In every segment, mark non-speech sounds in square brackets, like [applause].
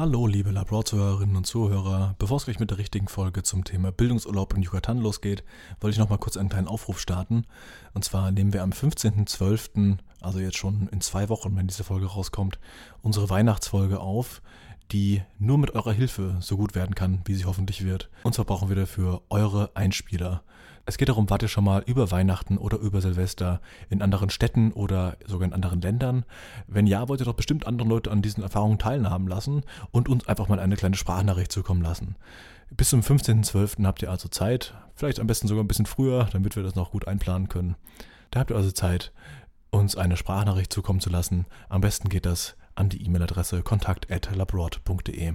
Hallo, liebe Labor-Zuhörerinnen und Zuhörer. Bevor es gleich mit der richtigen Folge zum Thema Bildungsurlaub in Yucatan losgeht, wollte ich noch mal kurz einen kleinen Aufruf starten. Und zwar nehmen wir am 15.12., also jetzt schon in zwei Wochen, wenn diese Folge rauskommt, unsere Weihnachtsfolge auf, die nur mit eurer Hilfe so gut werden kann, wie sie hoffentlich wird. Und zwar brauchen wir dafür eure Einspieler. Es geht darum, wart ihr schon mal über Weihnachten oder über Silvester in anderen Städten oder sogar in anderen Ländern? Wenn ja, wollt ihr doch bestimmt andere Leute an diesen Erfahrungen teilhaben lassen und uns einfach mal eine kleine Sprachnachricht zukommen lassen. Bis zum 15.12. habt ihr also Zeit, vielleicht am besten sogar ein bisschen früher, damit wir das noch gut einplanen können. Da habt ihr also Zeit, uns eine Sprachnachricht zukommen zu lassen. Am besten geht das an die E-Mail-Adresse kontakt.labroad.de.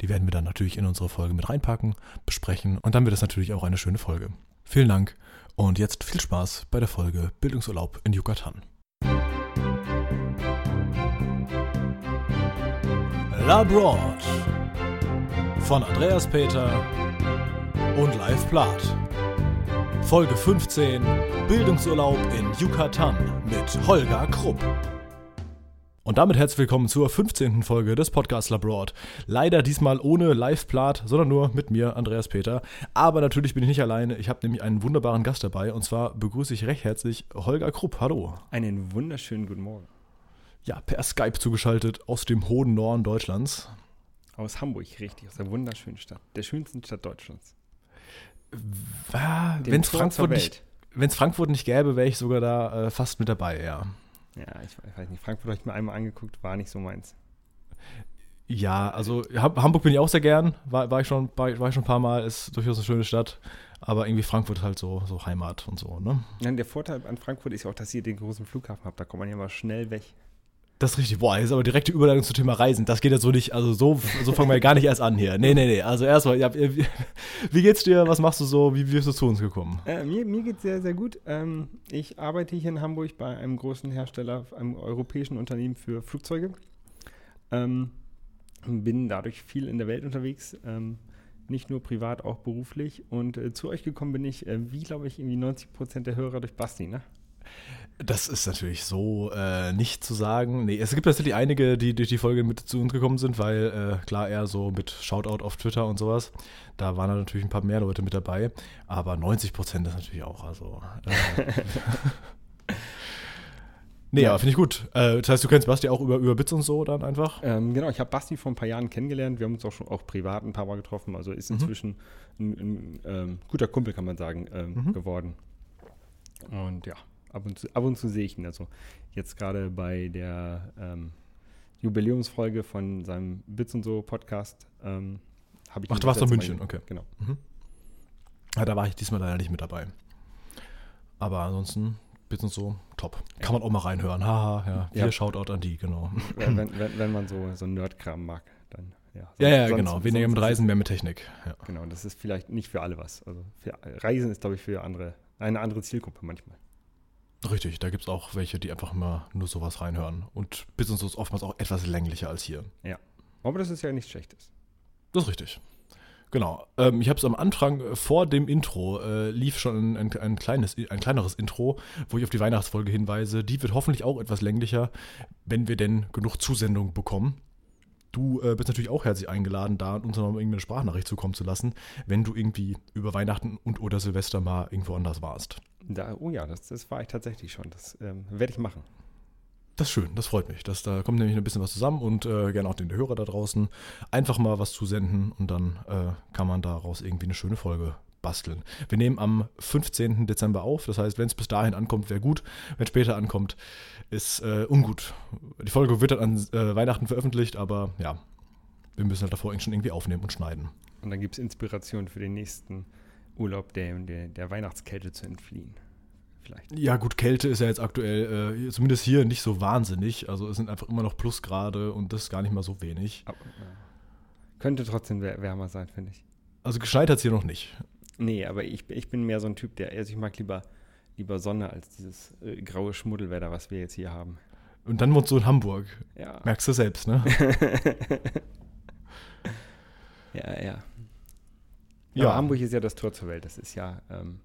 Die werden wir dann natürlich in unsere Folge mit reinpacken, besprechen und dann wird es natürlich auch eine schöne Folge. Vielen Dank und jetzt viel Spaß bei der Folge Bildungsurlaub in Yucatan. Labroad von Andreas Peter und Live Plath. Folge 15 Bildungsurlaub in Yucatan mit Holger Krupp. Und damit herzlich willkommen zur 15. Folge des Podcasts Labroad. Leider diesmal ohne Live-Plat, sondern nur mit mir, Andreas Peter. Aber natürlich bin ich nicht alleine. Ich habe nämlich einen wunderbaren Gast dabei. Und zwar begrüße ich recht herzlich Holger Krupp. Hallo. Einen wunderschönen guten Morgen. Ja, per Skype zugeschaltet aus dem hohen Norden Deutschlands. Aus Hamburg, richtig, aus der wunderschönen Stadt, der schönsten Stadt Deutschlands. Wenn es Frankfurt, nicht, Frankfurt nicht gäbe, wäre ich sogar da äh, fast mit dabei, ja. Ja, ich, ich weiß nicht. Frankfurt habe ich mir einmal angeguckt, war nicht so meins. Ja, also Hamburg bin ich auch sehr gern. War, war, ich, schon, war, ich schon ein paar Mal, ist durchaus eine schöne Stadt. Aber irgendwie Frankfurt halt so, so Heimat und so, ne? Ja, der Vorteil an Frankfurt ist ja auch, dass ihr den großen Flughafen habt. Da kommt man ja mal schnell weg. Das ist richtig. Boah, jetzt aber direkte Überleitung zum Thema Reisen. Das geht ja so nicht. Also so, so fangen wir ja gar nicht erst an hier. Nee, nee, nee. Also erstmal, ja, wie, geht's dir? Was machst du so? Wie, wie bist du zu uns gekommen? Äh, mir, mir geht's sehr, sehr gut. Ähm, ich arbeite hier in Hamburg bei einem großen Hersteller, einem europäischen Unternehmen für Flugzeuge. Ähm, bin dadurch viel in der Welt unterwegs. Ähm, nicht nur privat, auch beruflich. Und äh, zu euch gekommen bin ich, äh, wie glaube ich, irgendwie 90 Prozent der Hörer durch Basti, ne? Das ist natürlich so äh, nicht zu sagen. Nee, es gibt tatsächlich einige, die durch die Folge mit zu uns gekommen sind, weil äh, klar eher so mit Shoutout auf Twitter und sowas. Da waren natürlich ein paar mehr Leute mit dabei. Aber 90 Prozent ist natürlich auch. Also. Äh, [laughs] Nee, ja, finde ich gut. Äh, das heißt, du kennst Basti auch über, über Bits und so dann einfach? Ähm, genau, ich habe Basti vor ein paar Jahren kennengelernt. Wir haben uns auch schon auch privat ein paar Mal getroffen. Also ist mhm. inzwischen mhm. ein, ein ähm, guter Kumpel, kann man sagen, ähm, mhm. geworden. Und ja, ab und zu, ab und zu sehe ich ihn. Also jetzt gerade bei der ähm, Jubiläumsfolge von seinem Bits und so Podcast ähm, habe ich. Ach, du warst in München, okay. Genau. Mhm. Ja, da war ich diesmal leider nicht mit dabei. Aber ansonsten Bits und so, top. Kann man auch mal reinhören. Haha, ja. Hier ja. Shoutout an die, genau. Wenn, wenn, wenn man so, so Nerdkram mag, dann ja. [laughs] ja, ja, sonst, genau. Weniger mit Reisen, mehr mit Technik. Ja. Genau, das ist vielleicht nicht für alle was. Also für, Reisen ist, glaube ich, für andere, eine andere Zielgruppe manchmal. Richtig, da gibt es auch welche, die einfach immer nur sowas reinhören. Und Business ist oftmals auch etwas länglicher als hier. Ja. Aber das ist ja nichts Schlechtes. Das ist richtig. Genau. Ähm, ich habe es am Anfang äh, vor dem Intro äh, lief schon ein, ein, kleines, ein kleineres Intro, wo ich auf die Weihnachtsfolge hinweise. Die wird hoffentlich auch etwas länglicher, wenn wir denn genug Zusendungen bekommen. Du äh, bist natürlich auch herzlich eingeladen, da uns noch irgendwie eine Sprachnachricht zukommen zu lassen, wenn du irgendwie über Weihnachten und oder Silvester mal irgendwo anders warst. Da, oh ja, das, das war ich tatsächlich schon. Das ähm, werde ich machen. Das ist schön, das freut mich. Das, da kommt nämlich ein bisschen was zusammen und äh, gerne auch den Hörer da draußen einfach mal was zu senden und dann äh, kann man daraus irgendwie eine schöne Folge basteln. Wir nehmen am 15. Dezember auf, das heißt, wenn es bis dahin ankommt, wäre gut. Wenn es später ankommt, ist äh, ungut. Die Folge wird dann an äh, Weihnachten veröffentlicht, aber ja, wir müssen halt davor schon irgendwie aufnehmen und schneiden. Und dann gibt es Inspiration für den nächsten Urlaub der, der, der Weihnachtskälte zu entfliehen. Vielleicht. Ja, gut, Kälte ist ja jetzt aktuell, äh, zumindest hier, nicht so wahnsinnig. Also es sind einfach immer noch Plusgrade und das ist gar nicht mal so wenig. Aber, äh, könnte trotzdem wärmer sein, finde ich. Also geschneit hat es hier noch nicht. Nee, aber ich, ich bin mehr so ein Typ, der, also ich mag lieber, lieber Sonne als dieses äh, graue Schmuddelwetter, was wir jetzt hier haben. Und dann wohnst du in Hamburg. Ja. Merkst du selbst, ne? [laughs] [laughs] ja, ja. Ja, aber Hamburg ist ja das Tor zur Welt. Das ist ja ähm,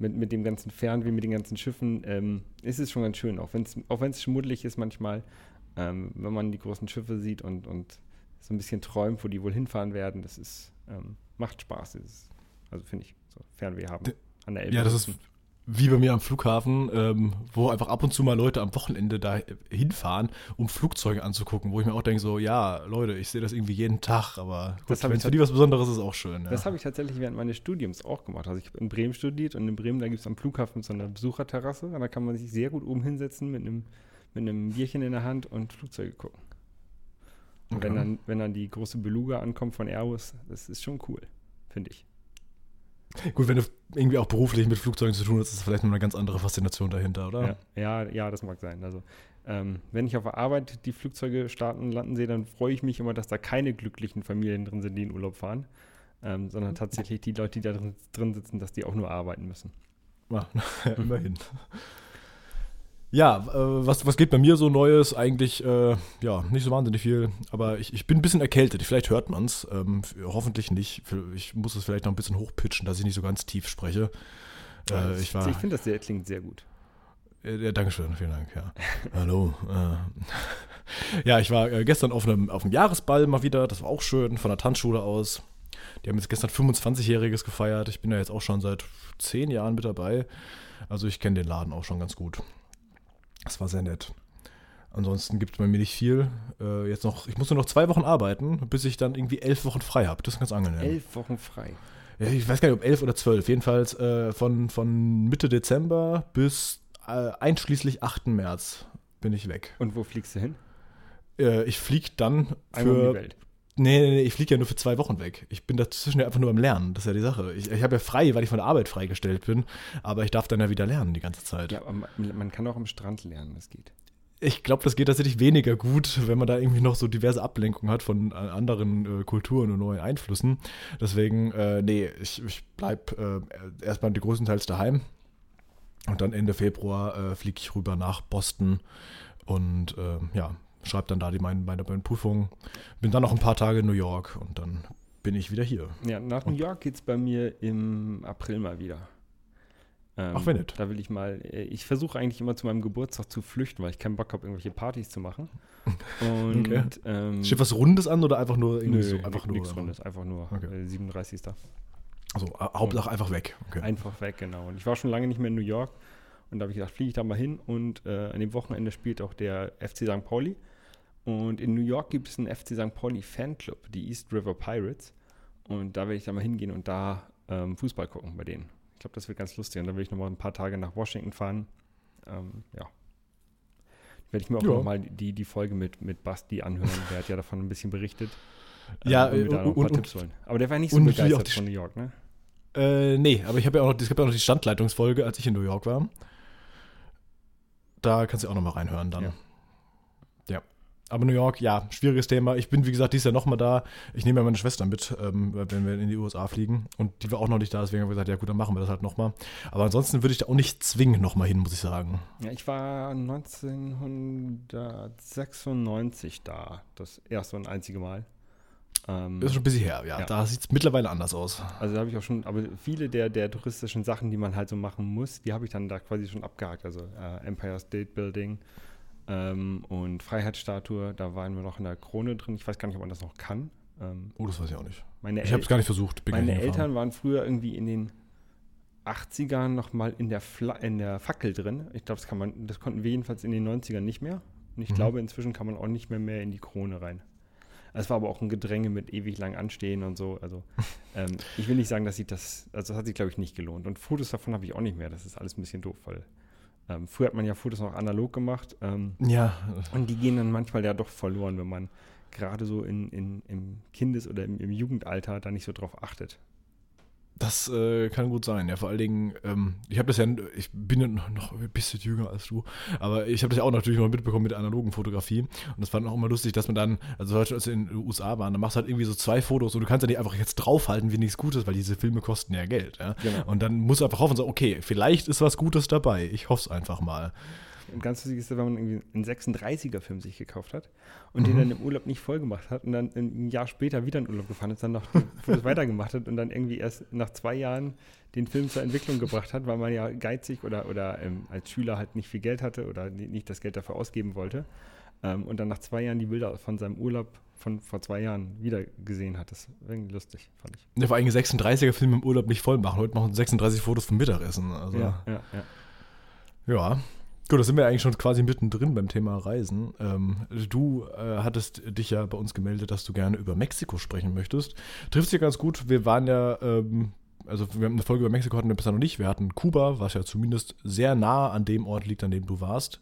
mit, mit dem ganzen Fernweh, mit den ganzen Schiffen, ähm, ist es schon ganz schön. Auch wenn es auch schmuddelig ist manchmal, ähm, wenn man die großen Schiffe sieht und, und so ein bisschen träumt, wo die wohl hinfahren werden. Das ist, ähm, macht Spaß. Ist, also finde ich, so Fernweh haben an der Elbe. Ja, das ist wie bei mir am Flughafen, ähm, wo einfach ab und zu mal Leute am Wochenende da hinfahren, um Flugzeuge anzugucken, wo ich mir auch denke, so, ja, Leute, ich sehe das irgendwie jeden Tag, aber wenn es für die was Besonderes ist, auch schön. Ja. Das habe ich tatsächlich während meines Studiums auch gemacht. Also ich habe in Bremen studiert und in Bremen, da gibt es am Flughafen so eine Besucherterrasse und da kann man sich sehr gut oben hinsetzen mit einem, mit einem Bierchen in der Hand und Flugzeuge gucken. Und okay. wenn, dann, wenn dann die große Beluga ankommt von Airbus, das ist schon cool, finde ich. Gut, wenn du irgendwie auch beruflich mit Flugzeugen zu tun hast, ist vielleicht noch eine ganz andere Faszination dahinter, oder? Ja, ja, ja das mag sein. Also, ähm, wenn ich auf der Arbeit die Flugzeuge starten und landen sehe, dann freue ich mich immer, dass da keine glücklichen Familien drin sind, die in Urlaub fahren, ähm, sondern tatsächlich die Leute, die da drin, drin sitzen, dass die auch nur arbeiten müssen. Ja, [laughs] immerhin. Ja, äh, was, was geht bei mir so Neues? Eigentlich, äh, ja, nicht so wahnsinnig viel. Aber ich, ich bin ein bisschen erkältet. Vielleicht hört man es. Ähm, hoffentlich nicht. Ich muss es vielleicht noch ein bisschen hochpitchen, dass ich nicht so ganz tief spreche. Äh, ich ich finde, das sehr, klingt sehr gut. Ja, Dankeschön, vielen Dank. Ja. Hallo. Äh. [laughs] ja, ich war äh, gestern auf einem, auf einem Jahresball mal wieder. Das war auch schön, von der Tanzschule aus. Die haben jetzt gestern 25-Jähriges gefeiert. Ich bin ja jetzt auch schon seit zehn Jahren mit dabei. Also ich kenne den Laden auch schon ganz gut. Das war sehr nett. Ansonsten gibt es bei mir nicht viel. Äh, jetzt noch, ich muss nur noch zwei Wochen arbeiten, bis ich dann irgendwie elf Wochen frei habe. Das ist ganz angenehm. Elf Wochen frei. Ja, ich weiß gar nicht, ob elf oder zwölf. Jedenfalls äh, von, von Mitte Dezember bis äh, einschließlich 8. März bin ich weg. Und wo fliegst du hin? Äh, ich fliege dann für. Einmal die Welt. Nee, nee, nee, ich fliege ja nur für zwei Wochen weg. Ich bin dazwischen ja einfach nur am Lernen. Das ist ja die Sache. Ich, ich habe ja frei, weil ich von der Arbeit freigestellt bin. Aber ich darf dann ja wieder lernen die ganze Zeit. Ja, aber man kann auch am Strand lernen, das geht. Ich glaube, das geht tatsächlich weniger gut, wenn man da irgendwie noch so diverse Ablenkungen hat von äh, anderen äh, Kulturen und neuen Einflüssen. Deswegen, äh, nee, ich, ich bleibe äh, erstmal die größtenteils daheim. Und dann Ende Februar äh, fliege ich rüber nach Boston. Und äh, ja, schreibe dann da die, meine, meine, meine Prüfung, bin dann noch ein paar Tage in New York und dann bin ich wieder hier. Ja, nach New York geht es bei mir im April mal wieder. Ähm, Ach, wenn nicht. Da will ich mal, äh, ich versuche eigentlich immer zu meinem Geburtstag zu flüchten, weil ich keinen Bock habe, irgendwelche Partys zu machen. [laughs] Und, okay. ähm, Steht was Rundes an oder einfach nur irgendwie nö, so? Einfach nur, nichts Rundes, einfach nur okay. 37. Äh, also Hauptsache einfach weg. Okay. Einfach weg, genau. Und ich war schon lange nicht mehr in New York und da habe ich gedacht, fliege ich da mal hin und äh, an dem Wochenende spielt auch der FC St. Pauli. Und in New York gibt es einen FC St. Pauli Fanclub, die East River Pirates. Und da werde ich dann mal hingehen und da ähm, Fußball gucken bei denen. Ich glaube, das wird ganz lustig. Und dann will ich noch mal ein paar Tage nach Washington fahren. Ähm, ja. Werde ich mir auch ja. noch mal die, die Folge mit, mit Basti anhören. Der hat ja davon ein bisschen berichtet. [laughs] Ja, ähm, und, und, Tipps holen. Aber der war nicht so begeistert von New York, ne? Äh, nee, aber ich habe ja auch noch, es gab ja auch noch die Standleitungsfolge, als ich in New York war. Da kannst du auch noch mal reinhören dann. Ja. Aber New York, ja, schwieriges Thema. Ich bin, wie gesagt, dieses Jahr nochmal da. Ich nehme ja meine Schwester mit, ähm, wenn wir in die USA fliegen. Und die war auch noch nicht da, deswegen haben wir gesagt, ja gut, dann machen wir das halt nochmal. Aber ansonsten würde ich da auch nicht zwingend nochmal hin, muss ich sagen. Ja, ich war 1996 da. Das erste und einzige Mal. Ähm, ist schon ein bisschen her, ja. ja. Da sieht es mittlerweile anders aus. Also da habe ich auch schon, aber viele der, der touristischen Sachen, die man halt so machen muss, die habe ich dann da quasi schon abgehakt. Also äh, Empire State Building, ähm, und Freiheitsstatue, da waren wir noch in der Krone drin. Ich weiß gar nicht, ob man das noch kann. Ähm, oh, das weiß ich auch nicht. ich habe es gar nicht versucht. meine Eltern waren früher irgendwie in den 80ern noch mal in der, Fla in der Fackel drin. Ich glaube, das kann man, das konnten wir jedenfalls in den 90ern nicht mehr. Und ich mhm. glaube, inzwischen kann man auch nicht mehr mehr in die Krone rein. Es war aber auch ein Gedränge mit ewig lang anstehen und so. Also [laughs] ähm, ich will nicht sagen, dass sich das, also das hat sich, glaube ich, nicht gelohnt. Und Fotos davon habe ich auch nicht mehr. Das ist alles ein bisschen doof, weil ähm, früher hat man ja Fotos noch analog gemacht. Ähm, ja. Und die gehen dann manchmal ja doch verloren, wenn man gerade so in, in, im Kindes- oder im, im Jugendalter da nicht so drauf achtet. Das äh, kann gut sein, ja. Vor allen Dingen, ähm, ich habe das ja, ich bin ja noch ein bisschen jünger als du, aber ich habe das ja auch natürlich noch mitbekommen mit der analogen Fotografie. Und das war auch immer lustig, dass man dann, also als wir in den USA waren, dann machst du halt irgendwie so zwei Fotos und du kannst ja nicht einfach jetzt draufhalten, wie nichts Gutes, weil diese Filme kosten ja Geld. Ja? Genau. Und dann musst du einfach hoffen, so, okay, vielleicht ist was Gutes dabei. Ich hoffe es einfach mal. Und ganz lustig ist, wenn man irgendwie einen 36er-Film sich gekauft hat und mhm. den dann im Urlaub nicht voll gemacht hat und dann ein Jahr später wieder in Urlaub gefahren ist, dann noch Fotos weitergemacht hat und dann irgendwie erst nach zwei Jahren den Film zur Entwicklung gebracht hat, weil man ja geizig oder, oder ähm, als Schüler halt nicht viel Geld hatte oder nicht das Geld dafür ausgeben wollte. Ähm, und dann nach zwei Jahren die Bilder von seinem Urlaub von vor zwei Jahren wieder gesehen hat. Das war irgendwie lustig, fand ich. Ja, vor allem 36er-Film im Urlaub nicht voll machen. Heute machen 36 Fotos vom Mittagessen. Also, Ja, ja, ja. ja. Gut, da sind wir eigentlich schon quasi mittendrin beim Thema Reisen. Ähm, du äh, hattest dich ja bei uns gemeldet, dass du gerne über Mexiko sprechen möchtest. Trifft sich ganz gut. Wir waren ja, ähm, also wir haben eine Folge über Mexiko hatten wir bisher noch nicht. Wir hatten Kuba, was ja zumindest sehr nah an dem Ort liegt, an dem du warst.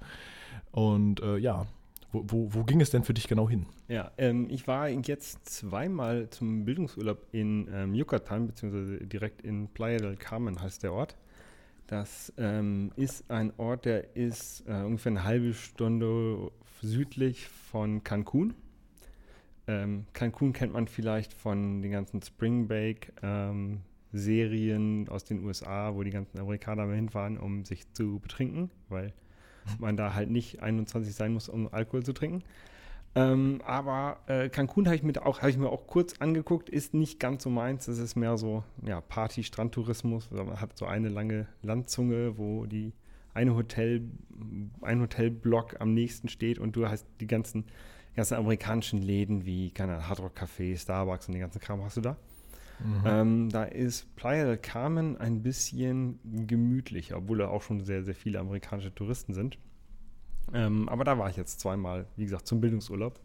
Und äh, ja, wo, wo, wo ging es denn für dich genau hin? Ja, ähm, ich war jetzt zweimal zum Bildungsurlaub in ähm, Yucatan, beziehungsweise direkt in Playa del Carmen heißt der Ort. Das ähm, ist ein Ort, der ist äh, ungefähr eine halbe Stunde südlich von Cancun. Ähm, Cancun kennt man vielleicht von den ganzen Spring Break ähm, Serien aus den USA, wo die ganzen Amerikaner hinfahren, um sich zu betrinken, weil [laughs] man da halt nicht 21 sein muss, um Alkohol zu trinken. Ähm, aber äh, Cancun habe ich, mir auch, hab ich mir auch kurz angeguckt, ist nicht ganz so meins. Das ist mehr so ja, Party-Strandtourismus. Also man hat so eine lange Landzunge, wo die eine Hotel, ein Hotelblock am nächsten steht und du hast die ganzen, ganzen amerikanischen Läden wie, keine Ahnung, Hard Rock Café, Starbucks und den ganzen Kram hast du da. Mhm. Ähm, da ist Playa del Carmen ein bisschen gemütlicher, obwohl da auch schon sehr, sehr viele amerikanische Touristen sind. Ähm, aber da war ich jetzt zweimal, wie gesagt, zum Bildungsurlaub.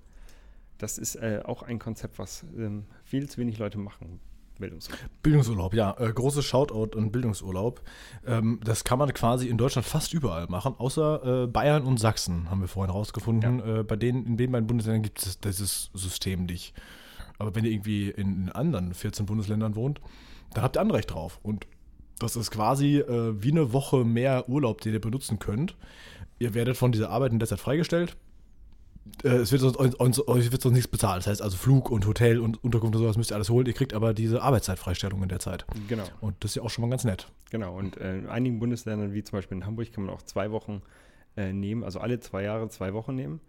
Das ist äh, auch ein Konzept, was ähm, viel zu wenig Leute machen. Bildungsurlaub. Bildungsurlaub, ja. Äh, großes Shoutout an Bildungsurlaub. Ähm, das kann man quasi in Deutschland fast überall machen, außer äh, Bayern und Sachsen, haben wir vorhin rausgefunden. Ja. Äh, bei denen, in den beiden Bundesländern gibt es dieses System nicht. Aber wenn ihr irgendwie in anderen 14 Bundesländern wohnt, dann habt ihr Anrecht drauf. Und das ist quasi äh, wie eine Woche mehr Urlaub, den ihr benutzen könnt ihr werdet von dieser Arbeit in der Zeit freigestellt. Äh, es wird sonst, euch wird sonst nichts bezahlt. Das heißt also Flug und Hotel und Unterkunft und sowas müsst ihr alles holen. Ihr kriegt aber diese Arbeitszeitfreistellung in der Zeit. Genau. Und das ist ja auch schon mal ganz nett. Genau. Und äh, in einigen Bundesländern, wie zum Beispiel in Hamburg, kann man auch zwei Wochen äh, nehmen, also alle zwei Jahre zwei Wochen nehmen.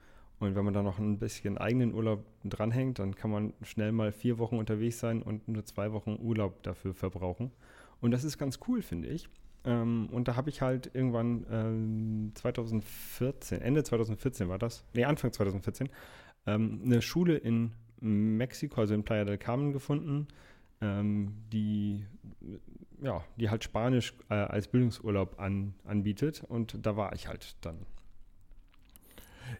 Und wenn man da noch ein bisschen eigenen Urlaub dranhängt, dann kann man schnell mal vier Wochen unterwegs sein und nur zwei Wochen Urlaub dafür verbrauchen. Und das ist ganz cool, finde ich. Ähm, und da habe ich halt irgendwann ähm, 2014, Ende 2014 war das, nee, Anfang 2014, ähm, eine Schule in Mexiko, also in Playa del Carmen gefunden, ähm, die, ja, die halt Spanisch äh, als Bildungsurlaub an, anbietet. Und da war ich halt dann.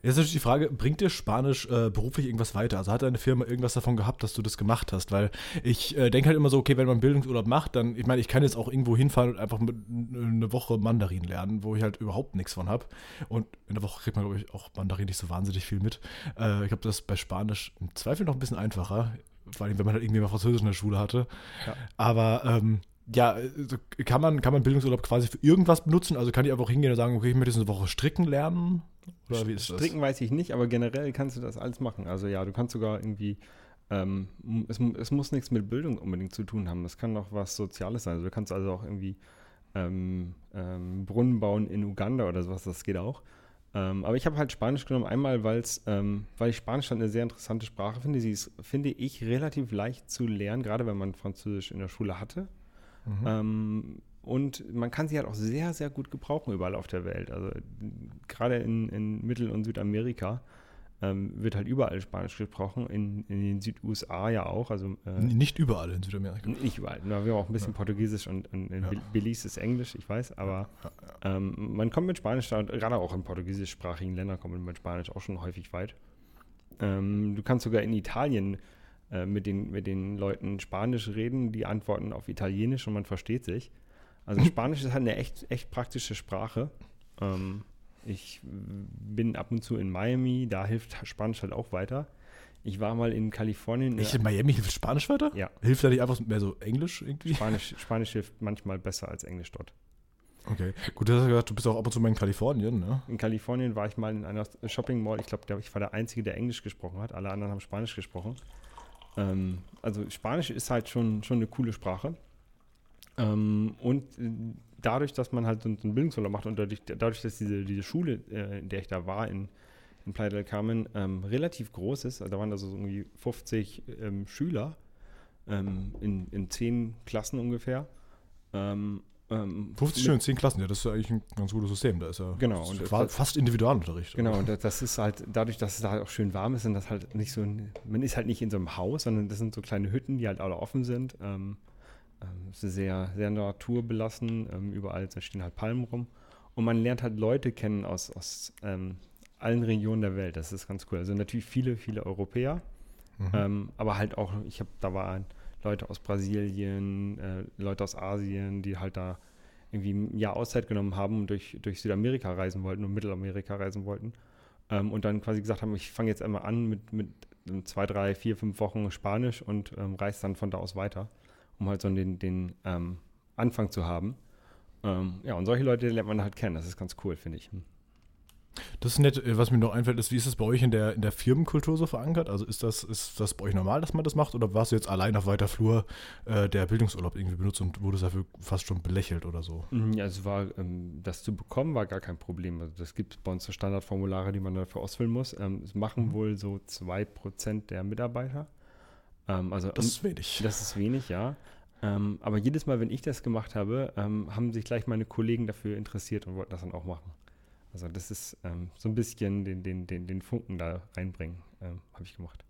Jetzt ist natürlich die Frage, bringt dir Spanisch äh, beruflich irgendwas weiter? Also hat deine Firma irgendwas davon gehabt, dass du das gemacht hast? Weil ich äh, denke halt immer so, okay, wenn man Bildungsurlaub macht, dann, ich meine, ich kann jetzt auch irgendwo hinfahren und einfach eine Woche Mandarin lernen, wo ich halt überhaupt nichts von habe. Und in der Woche kriegt man, glaube ich, auch Mandarin nicht so wahnsinnig viel mit. Äh, ich glaube, das ist bei Spanisch im Zweifel noch ein bisschen einfacher. Vor allem, wenn man halt irgendwie mal Französisch in der Schule hatte. Ja. Aber ähm, ja, also kann man, kann man Bildungsurlaub quasi für irgendwas benutzen? Also kann ich einfach hingehen und sagen, okay, ich möchte eine Woche stricken lernen? Oder wie ist das? Stricken weiß ich nicht, aber generell kannst du das alles machen. Also ja, du kannst sogar irgendwie, ähm, es, es, muss nichts mit Bildung unbedingt zu tun haben. Es kann auch was Soziales sein. Also du kannst also auch irgendwie ähm, ähm, Brunnen bauen in Uganda oder sowas, das geht auch. Ähm, aber ich habe halt Spanisch genommen, einmal, weil's, ähm, weil ich Spanisch halt eine sehr interessante Sprache finde. Sie ist, finde ich, relativ leicht zu lernen, gerade wenn man Französisch in der Schule hatte. Mhm. Ähm, und man kann sie halt auch sehr, sehr gut gebrauchen überall auf der Welt. Also gerade in, in Mittel- und Südamerika ähm, wird halt überall Spanisch gesprochen, in, in den Süd-USA ja auch. Also, äh, nicht überall in Südamerika. Nicht überall. wir haben auch ein bisschen ja. Portugiesisch und, und in ja. Belize ist Englisch, ich weiß, aber ja, ähm, man kommt mit Spanisch, da, gerade auch in portugiesischsprachigen Ländern kommt man mit Spanisch auch schon häufig weit. Ähm, du kannst sogar in Italien äh, mit, den, mit den Leuten Spanisch reden, die antworten auf Italienisch und man versteht sich. Also [laughs] Spanisch ist halt eine echt, echt praktische Sprache. Ähm, ich bin ab und zu in Miami, da hilft Spanisch halt auch weiter. Ich war mal in Kalifornien. Echt, in Miami hilft Spanisch weiter? Ja. Hilft da nicht einfach mehr so Englisch irgendwie? Spanisch, Spanisch hilft manchmal besser als Englisch dort. Okay, gut, du hast gesagt, du bist auch ab und zu mal in Kalifornien, ne? In Kalifornien war ich mal in einer Shopping Mall. Ich glaube, ich war der Einzige, der Englisch gesprochen hat. Alle anderen haben Spanisch gesprochen. Ähm, also Spanisch ist halt schon, schon eine coole Sprache. Ähm, und äh, dadurch, dass man halt so einen Bildungsurlaub macht und dadurch, dadurch dass diese, diese Schule, äh, in der ich da war, in, in Playa del Carmen, ähm, relativ groß ist, also da waren also so irgendwie 50 ähm, Schüler ähm, in, in zehn Klassen ungefähr, ähm, Ähm, 50 Stunden in 10 Klassen, ja, das ist ja eigentlich ein ganz gutes System. Da ist ja Genau, und und fast Individualunterricht. Genau, und das- ist halt, dadurch, dass es da halt auch schön warm ist und das halt nicht so, ein, man ist halt nicht in so einem Haus, sondern das sind so kleine Hütten, die halt alle offen sind. Ähm, ähm, es ist sehr, sehr naturbelassen, ähm, überall da stehen halt Palmen rum. Und man lernt halt Leute kennen aus, aus ähm, allen Regionen der Welt. Das ist ganz cool. Also natürlich viele, viele Europäer, Mhm. ähm, aber halt auch, ich habe, da waren Leute aus Brasilien, äh, Leute aus Asien, die halt da irgendwie ein Jahr Auszeit genommen haben und durch, durch Südamerika reisen wollten und Mittelamerika reisen wollten. Ähm, und dann quasi gesagt haben, ich fange jetzt einmal an mit, mit zwei, drei, vier, fünf Wochen Spanisch und ähm, reise dann von da aus weiter, um halt so den, den ähm, Anfang zu haben. Ähm, ja, und solche Leute lernt man halt kennen. Das ist ganz cool, finde ich. Das ist nett, äh, was mir noch einfällt, ist, wie ist das bei euch in der, in der Firmenkultur so verankert? Also ist das, ist das bei euch normal, dass man das macht? Oder warst du jetzt allein auf weiter Flur äh, der Bildungsurlaub irgendwie benutzt und wurdest dafür fast schon belächelt oder so? Mhm, Ja, es war, ähm, das zu bekommen, war gar kein Problem. Also das gibt bei uns so Standardformulare, die man dafür ausfüllen muss. Ähm, es machen wohl so 2% der Mitarbeiter. Ähm, also Das ist wenig. das ist wenig, ja. Ähm, aber jedes Mal, wenn ich das gemacht habe, ähm, haben sich gleich meine Kollegen dafür interessiert und wollten das dann auch machen. Also das ist ähm, so ein bisschen den, den, den, den Funken da reinbringen, ähm, habe ich gemacht.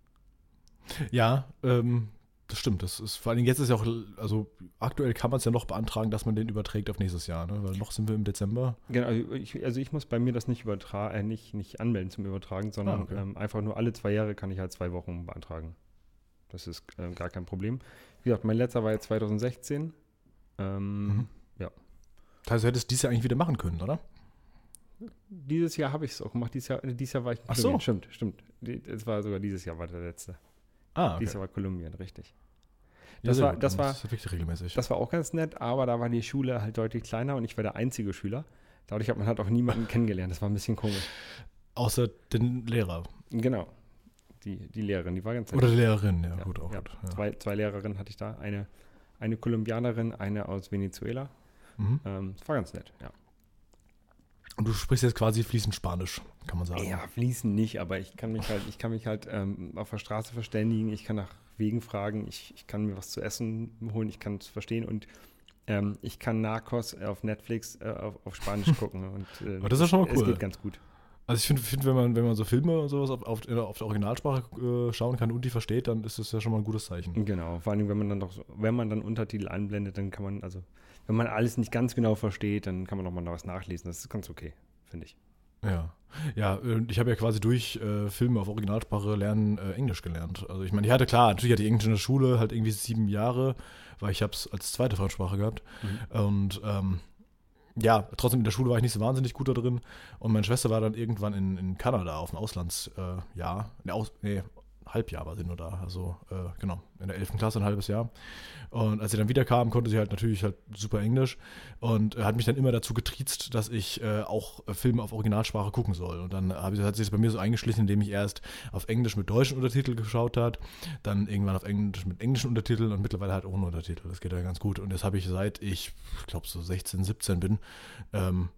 Ja, ähm, das stimmt. Das ist vor allem jetzt ist ja auch, also aktuell kann man es ja noch beantragen, dass man den überträgt auf nächstes Jahr, ne? Weil noch sind wir im Dezember. Genau, also ich, also ich muss bei mir das nicht übertragen, äh, nicht, nicht anmelden zum Übertragen, sondern Ah, okay. ähm, einfach nur alle zwei Jahre kann ich halt zwei Wochen beantragen. Das ist äh, gar kein Problem. Wie gesagt, mein letzter war jetzt 2016. Ähm, Mhm. Das heißt, du hättest dies Jahr eigentlich wieder machen können, oder? Dieses Jahr habe ich es auch gemacht. Dieses Jahr, äh, dieses Jahr war ich in Ach Kolumbien. so. Stimmt, stimmt. Es war sogar dieses Jahr war der letzte. Ah, Dieses Jahr war Kolumbien, richtig. Ja, das sehr war- das war- ist wirklich regelmäßig. Das war auch ganz nett, aber da war die Schule halt deutlich kleiner und ich war der einzige Schüler. Dadurch hat man halt auch niemanden kennengelernt. Das war ein bisschen komisch. Außer den Lehrer. Genau. Die, die Lehrerin, die war ganz nett. Oder die Lehrerin, ja, Ja, gut, auch ja. gut. Ja. Zwei, zwei Lehrerinnen hatte ich da. Eine, eine Kolumbianerin, eine aus Venezuela. Mhm. Ähm, das war ganz nett, ja. Und du sprichst jetzt quasi fließend Spanisch, kann man sagen. Ja, fließen nicht, aber ich kann mich halt, ich kann mich halt ähm, auf der Straße verständigen, ich kann nach Wegen fragen, ich, ich kann mir was zu essen holen, ich kann es verstehen und ähm, ich kann Narcos auf Netflix äh, auf, auf Spanisch [laughs] gucken. Und, äh, Aber das ist schon mal Es cool. geht ganz gut. Also ich finde, find, wenn, man, wenn man so Filme und sowas auf, auf, auf der Originalsprache äh, schauen kann und die versteht, dann ist das ja schon mal ein gutes Zeichen. Genau, vor allem wenn man dann noch, so- wenn man dann Untertitel einblendet, dann kann man, also wenn man alles nicht ganz genau versteht, dann kann man noch mal was nachlesen. Das ist ganz okay, finde ich. Ja. Ja, ich habe ja quasi durch äh, Filme auf Originalsprache lernen äh, Englisch gelernt. Also ich meine, ich hatte klar, natürlich hatte ich Englisch in der Schule halt irgendwie sieben Jahre, weil ich habe es als zweite Fremdsprache gehabt. Und ähm, ja, trotzdem in der Schule war ich nicht so wahnsinnig gut da drin. Und meine Schwester war dann irgendwann in, in Kanada auf dem Auslandsjahr. Äh, Aus, nee, Halbjahr war sie nur da. Also äh, genau, in der 11. Klasse ein halbes Jahr. Und als sie dann wiederkam, konnte sie halt natürlich halt super Englisch und äh, hat mich dann immer dazu getriezt, dass ich äh, auch Filme auf Originalsprache gucken soll. Und dann ich, hat sich das bei mir so eingeschlichen, indem ich erst auf Englisch mit deutschen Untertiteln geschaut hat, dann irgendwann auf Englisch mit englischen Untertiteln und mittlerweile halt ohne Untertitel. Das geht ja ganz gut. Und das habe ich seit ich, ich glaube so 16, 17 bin, ähm,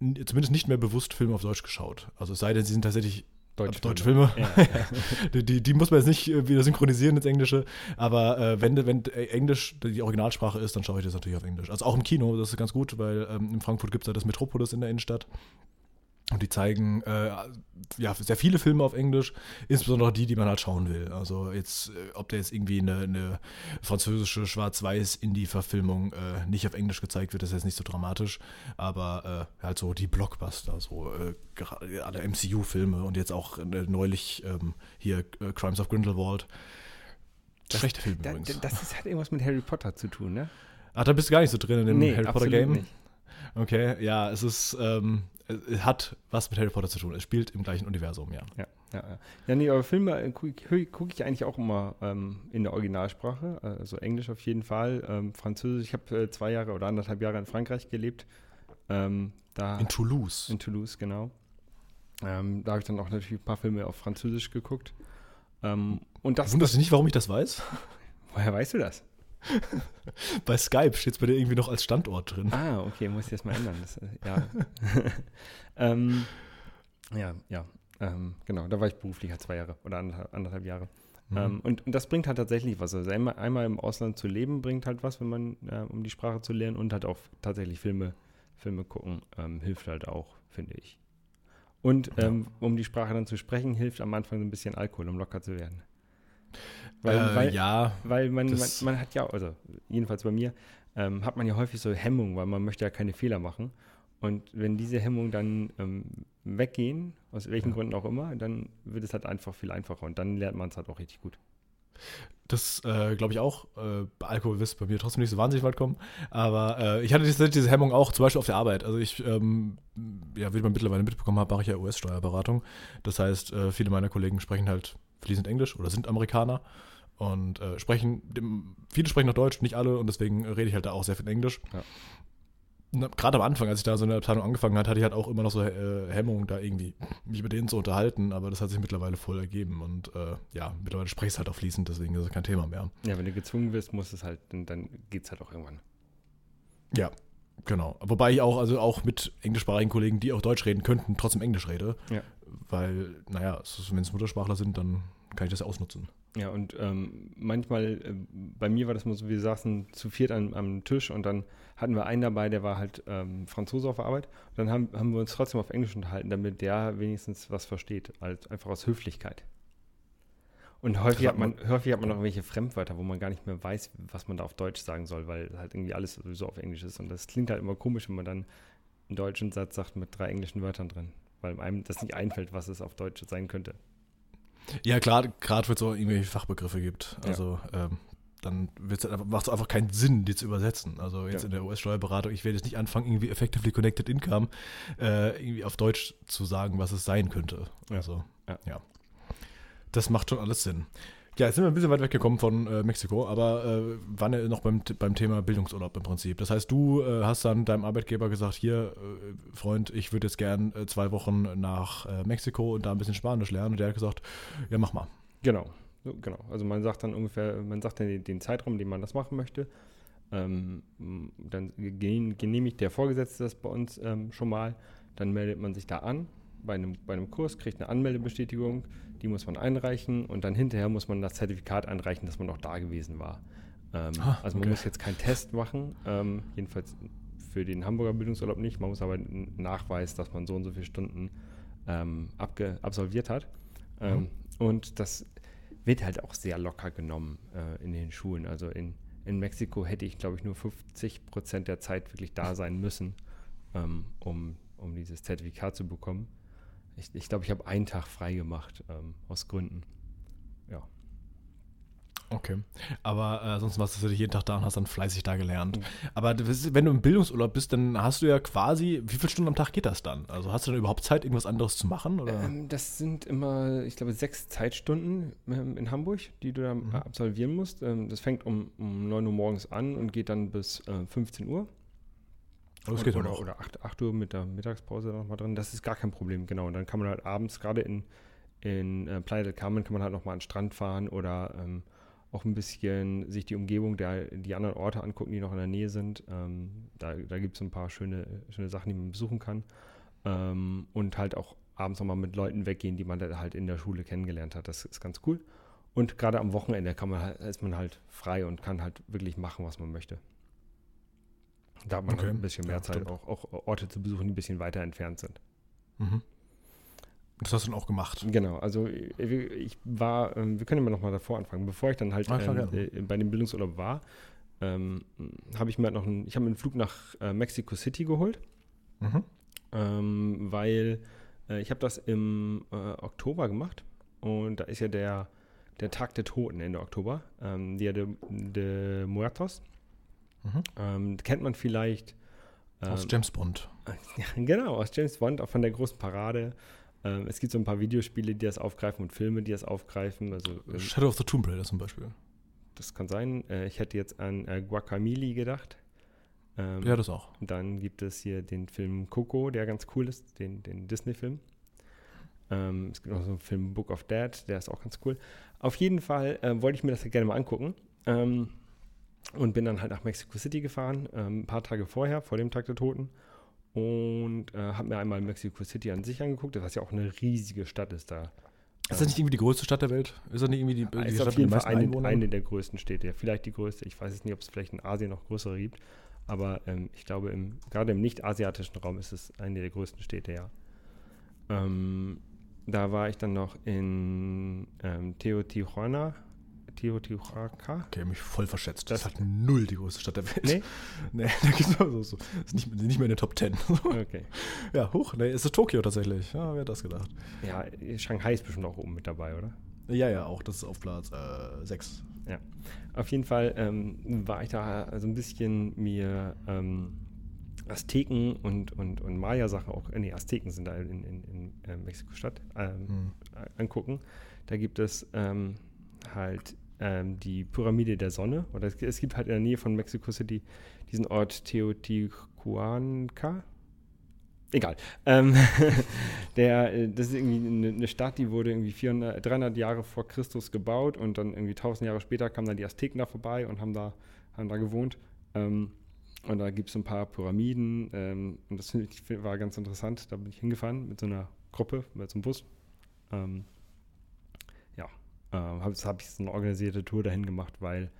zumindest nicht mehr bewusst Filme auf Deutsch geschaut. Also es sei denn, sie sind tatsächlich Deutsche, deutsche Filme. Ja, [laughs] Die, die, die muss man jetzt nicht äh, wieder synchronisieren ins Englische, aber äh, wenn, wenn Englisch die Originalsprache ist, dann schaue ich das natürlich auf Englisch. Also auch im Kino, das ist ganz gut, weil ähm, in Frankfurt gibt es ja das Metropolis in der Innenstadt. Und die zeigen äh, ja, sehr viele Filme auf Englisch, insbesondere die, die man halt schauen will. Also jetzt, äh, ob der jetzt irgendwie eine, eine französische Schwarz-Weiß-Indie-Verfilmung äh, nicht auf Englisch gezeigt wird, ist jetzt nicht so dramatisch. Aber äh, halt so die Blockbuster, so äh, gerade alle MCU-Filme und jetzt auch äh, neulich ähm, hier Crimes of Grindelwald. Das- Schlechte Filme Da, übrigens. das ist, hat irgendwas mit Harry Potter zu tun, ne? Ach, da bist du gar nicht so drin in dem Harry Potter Game. nicht. Okay, ja, es ist, ähm, es hat was mit Harry Potter zu tun. Es spielt im gleichen Universum, ja. Ja, ja, ja. Ja, nee, aber Filme gucke ich, guck ich eigentlich auch immer ähm, in der Originalsprache, also Englisch auf jeden Fall, ähm, Französisch. Ich habe äh, zwei Jahre oder anderthalb Jahre in Frankreich gelebt. Ähm, da In Toulouse. in Toulouse, genau. Ähm, da habe ich dann auch natürlich ein paar Filme auf Französisch geguckt. Ähm, und das, Wunderst du nicht, warum ich das weiß? [laughs] woher weißt du das? [laughs] Bei Skype steht es bei dir irgendwie noch als Standort drin. Ah, okay, muss ich das mal ändern. Das, äh, ja. [laughs] ähm, ja, ja. Ähm, genau, da war ich beruflich halt zwei Jahre oder anderthalb, anderthalb Jahre. Mhm. Ähm, und, und, das bringt halt tatsächlich was. Also einmal, einmal, im Ausland zu leben bringt halt was, wenn man, äh, um die Sprache zu lernen und halt auch tatsächlich Filme, Filme gucken, ähm, hilft halt auch, finde ich. Und ähm, um die Sprache dann zu sprechen, hilft am Anfang so ein bisschen Alkohol, um locker zu werden. Weil, äh, weil ja. Weil man, man, man, hat ja, also jedenfalls bei mir, ähm, hat man ja häufig so Hemmungen, weil man möchte ja keine Fehler machen. Und wenn diese Hemmungen dann ähm, weggehen, aus welchen ja. Gründen auch immer, dann wird es halt einfach viel einfacher und dann lernt man es halt auch richtig gut. Das äh, glaube ich auch. Äh, bei Alkohol wirst bei mir trotzdem nicht so wahnsinnig weit kommen. Aber äh, ich hatte diese, diese, Hemmung auch, zum Beispiel auf der Arbeit. Also ich, ähm, ja, wie man mittlerweile mitbekommen hat, mache ich ja US-Steuerberatung. Das heißt, äh, viele meiner Kollegen sprechen halt fließend Englisch oder sind Amerikaner und äh, sprechen, dem, viele sprechen noch Deutsch, nicht alle und deswegen rede ich halt da auch sehr viel Englisch. Ja gerade am Anfang, als ich da so eine Abteilung angefangen hat, hatte ich halt auch immer noch so äh, Hemmungen, da irgendwie mich mit denen zu unterhalten, aber das hat sich mittlerweile voll ergeben und äh, ja, mittlerweile spreche ich es halt auch fließend, deswegen ist es kein Thema mehr. Ja, wenn du gezwungen wirst, muss es halt, dann geht es halt auch irgendwann. Ja, genau. Wobei ich auch, also auch mit englischsprachigen Kollegen, die auch Deutsch reden könnten, trotzdem Englisch rede. Ja. Weil, naja, wenn es Muttersprachler sind, dann kann ich das ja ausnutzen. Ja, und ähm, manchmal, äh, bei mir war das mal so, wir saßen zu viert am, am Tisch und dann hatten wir einen dabei, der war halt ähm, Franzose auf der Arbeit. Und dann haben, haben wir uns trotzdem auf Englisch unterhalten, damit der wenigstens was versteht, halt einfach aus Höflichkeit. Und häufig hat, man, häufig hat man noch irgendwelche Fremdwörter, wo man gar nicht mehr weiß, was man da auf Deutsch sagen soll, weil halt irgendwie alles sowieso auf Englisch ist. Und das klingt halt immer komisch, wenn man dann einen deutschen Satz sagt mit drei englischen Wörtern drin, weil einem das nicht einfällt, was es auf Deutsch sein könnte. Ja, gerade wenn es so irgendwelche Fachbegriffe gibt. Also ja. ähm, dann macht es einfach keinen Sinn, die zu übersetzen. Also jetzt ja. in der US-Steuerberatung, ich werde jetzt nicht anfangen, irgendwie Effectively Connected Income äh, irgendwie auf Deutsch zu sagen, was es sein könnte. Ja. Also, ja. Das macht schon alles Sinn. Ja, jetzt sind wir ein bisschen weit weggekommen von äh, Mexiko, aber äh, waren ja noch beim, beim Thema Bildungsurlaub im Prinzip. Das heißt, du äh, hast dann deinem Arbeitgeber gesagt, hier, äh, Freund, ich würde jetzt gern äh, zwei Wochen nach äh, Mexiko und da ein bisschen Spanisch lernen. Und der hat gesagt, ja, mach mal. Genau, so, genau. Also man sagt dann ungefähr, man sagt dann den, den Zeitraum, den man das machen möchte. Ähm, dann genehmigt der Vorgesetzte das bei uns ähm, schon mal. Dann meldet man sich da an bei einem, bei einem Kurs, kriegt eine Anmeldebestätigung die muss man einreichen und dann hinterher muss man das Zertifikat einreichen, dass man auch da gewesen war. Ähm, ah, also man okay. muss jetzt keinen Test machen, ähm, jedenfalls für den Hamburger Bildungsurlaub nicht. Man muss aber einen Nachweis, dass man so und so viele Stunden ähm, absolviert hat. Mhm. Und das wird halt auch sehr locker genommen äh, in den Schulen. Also in, in Mexiko hätte ich, glaube ich, nur 50 Prozent der Zeit wirklich da sein müssen, ähm, um, um dieses Zertifikat zu bekommen. Ich glaube, ich, glaub, ich habe einen Tag frei gemacht, ähm, aus Gründen. Ja. Okay. Aber äh, sonst warst du jeden Tag da und hast dann fleißig da gelernt. Mhm. Aber wenn du im Bildungsurlaub bist, dann hast du ja quasi, wie viele Stunden am Tag geht das dann? Also hast du dann überhaupt Zeit, irgendwas anderes zu machen? Oder? Ähm, das sind immer, ich glaube, sechs Zeitstunden ähm, in Hamburg, die du da mhm. absolvieren musst. Ähm, das fängt um, um 9 Uhr morgens an und geht dann bis äh, 15 Uhr. Das geht oder, auch. Oder 8, 8 Uhr mit der Mittagspause nochmal drin. Das ist gar kein Problem, genau. Und dann kann man halt abends, gerade in, in äh, Playa del Carmen, kann man halt nochmal an den Strand fahren oder ähm, auch ein bisschen sich die Umgebung, der, die anderen Orte angucken, die noch in der Nähe sind. Ähm, da da gibt es ein paar schöne, schöne Sachen, die man besuchen kann. Ähm, und halt auch abends nochmal mit Leuten weggehen, die man halt in der Schule kennengelernt hat. Das ist ganz cool. Und gerade am Wochenende kann man, ist man halt frei und kann halt wirklich machen, was man möchte. Da hat man okay. ein bisschen mehr ja, Zeit, auch, auch, Orte zu besuchen, die ein bisschen weiter entfernt sind. Mhm. Das hast du dann auch gemacht. Genau, also äh, ich war, ähm, wir können immer noch mal davor anfangen. Bevor ich dann halt Ach, ähm, ja. Äh, bei dem Bildungsurlaub war, ähm, habe ich mir halt noch einen, ich habe einen Flug nach äh, Mexico City geholt, mhm. ähm, weil äh, ich habe das im äh, Oktober gemacht und da ist ja der, der Tag der Toten Ende Oktober, ähm, Dia de, de Muertos. Mhm. Ähm, kennt man vielleicht. Ähm, aus James Bond. [laughs] Genau, aus James Bond, auch von der großen Parade. Ähm, es gibt so ein paar Videospiele, die das aufgreifen und Filme, die das aufgreifen. Also, ähm, Shadow of the Tomb Raider zum Beispiel. Das kann sein. Äh, ich hätte jetzt an äh, Guacamole gedacht. Ähm, ja, das auch. Dann gibt es hier den Film Coco, der ganz cool ist, den, den Disney-Film. Ähm, es gibt noch so einen Film Book of Dead, der ist auch ganz cool. Auf jeden Fall äh, wollte ich mir das gerne mal angucken. Ähm, und bin dann halt nach Mexico City gefahren, ähm, ein paar Tage vorher, vor dem Tag der Toten. Und äh, habe mir einmal Mexico City an sich angeguckt, was ja auch eine riesige Stadt ist da. Ist das nicht irgendwie die größte Stadt der Welt? Ist das nicht irgendwie die, die ist Stadt auf jeden Fall eine, eine, der größten Städte. Vielleicht die größte. Ich weiß nicht, ob es vielleicht in Asien noch größere gibt. Aber ähm, ich glaube, im, gerade im nicht-asiatischen Raum ist es eine der größten Städte, ja. Ähm, da war ich dann noch in ähm, Teotihuacana. Teotihuaca. Okay, mich voll verschätzt. Das, das ist halt null die größte Stadt der Welt. Nee? [laughs] nee, da gibt es so, so. Ist nicht, nicht mehr in den Top Ten. [laughs] okay. Ja, hoch. Nee, ist es Tokio tatsächlich. Ja, wer hat das gedacht? Ja, Shanghai ist bestimmt auch oben mit dabei, oder? Ja, ja, auch. Das ist auf Platz 6. Äh, ja. Auf jeden Fall ähm, war ich da so ein bisschen mir ähm, Azteken und, und, und Maya-Sache auch, äh, nee, Azteken sind da in, in, in äh, Mexiko-Stadt ähm, mhm. angucken. Da gibt es ähm, halt ähm, die Pyramide der Sonne. Oder es, es, gibt halt in der Nähe von Mexico City diesen Ort Teotihuaca. Egal. Ähm, [laughs] der, äh, das ist irgendwie eine, Stadt, die wurde irgendwie 400, 300 Jahre vor Christus gebaut und dann irgendwie 1000 Jahre später kamen dann die Azteken da vorbei und haben da, haben da gewohnt. Ähm, und da gibt es ein paar Pyramiden ähm, und das ich, war ganz interessant. Da bin ich hingefahren mit so einer Gruppe, mit so einem Bus. Ähm, äh, habe hab ich so eine organisierte Tour dahin gemacht, weil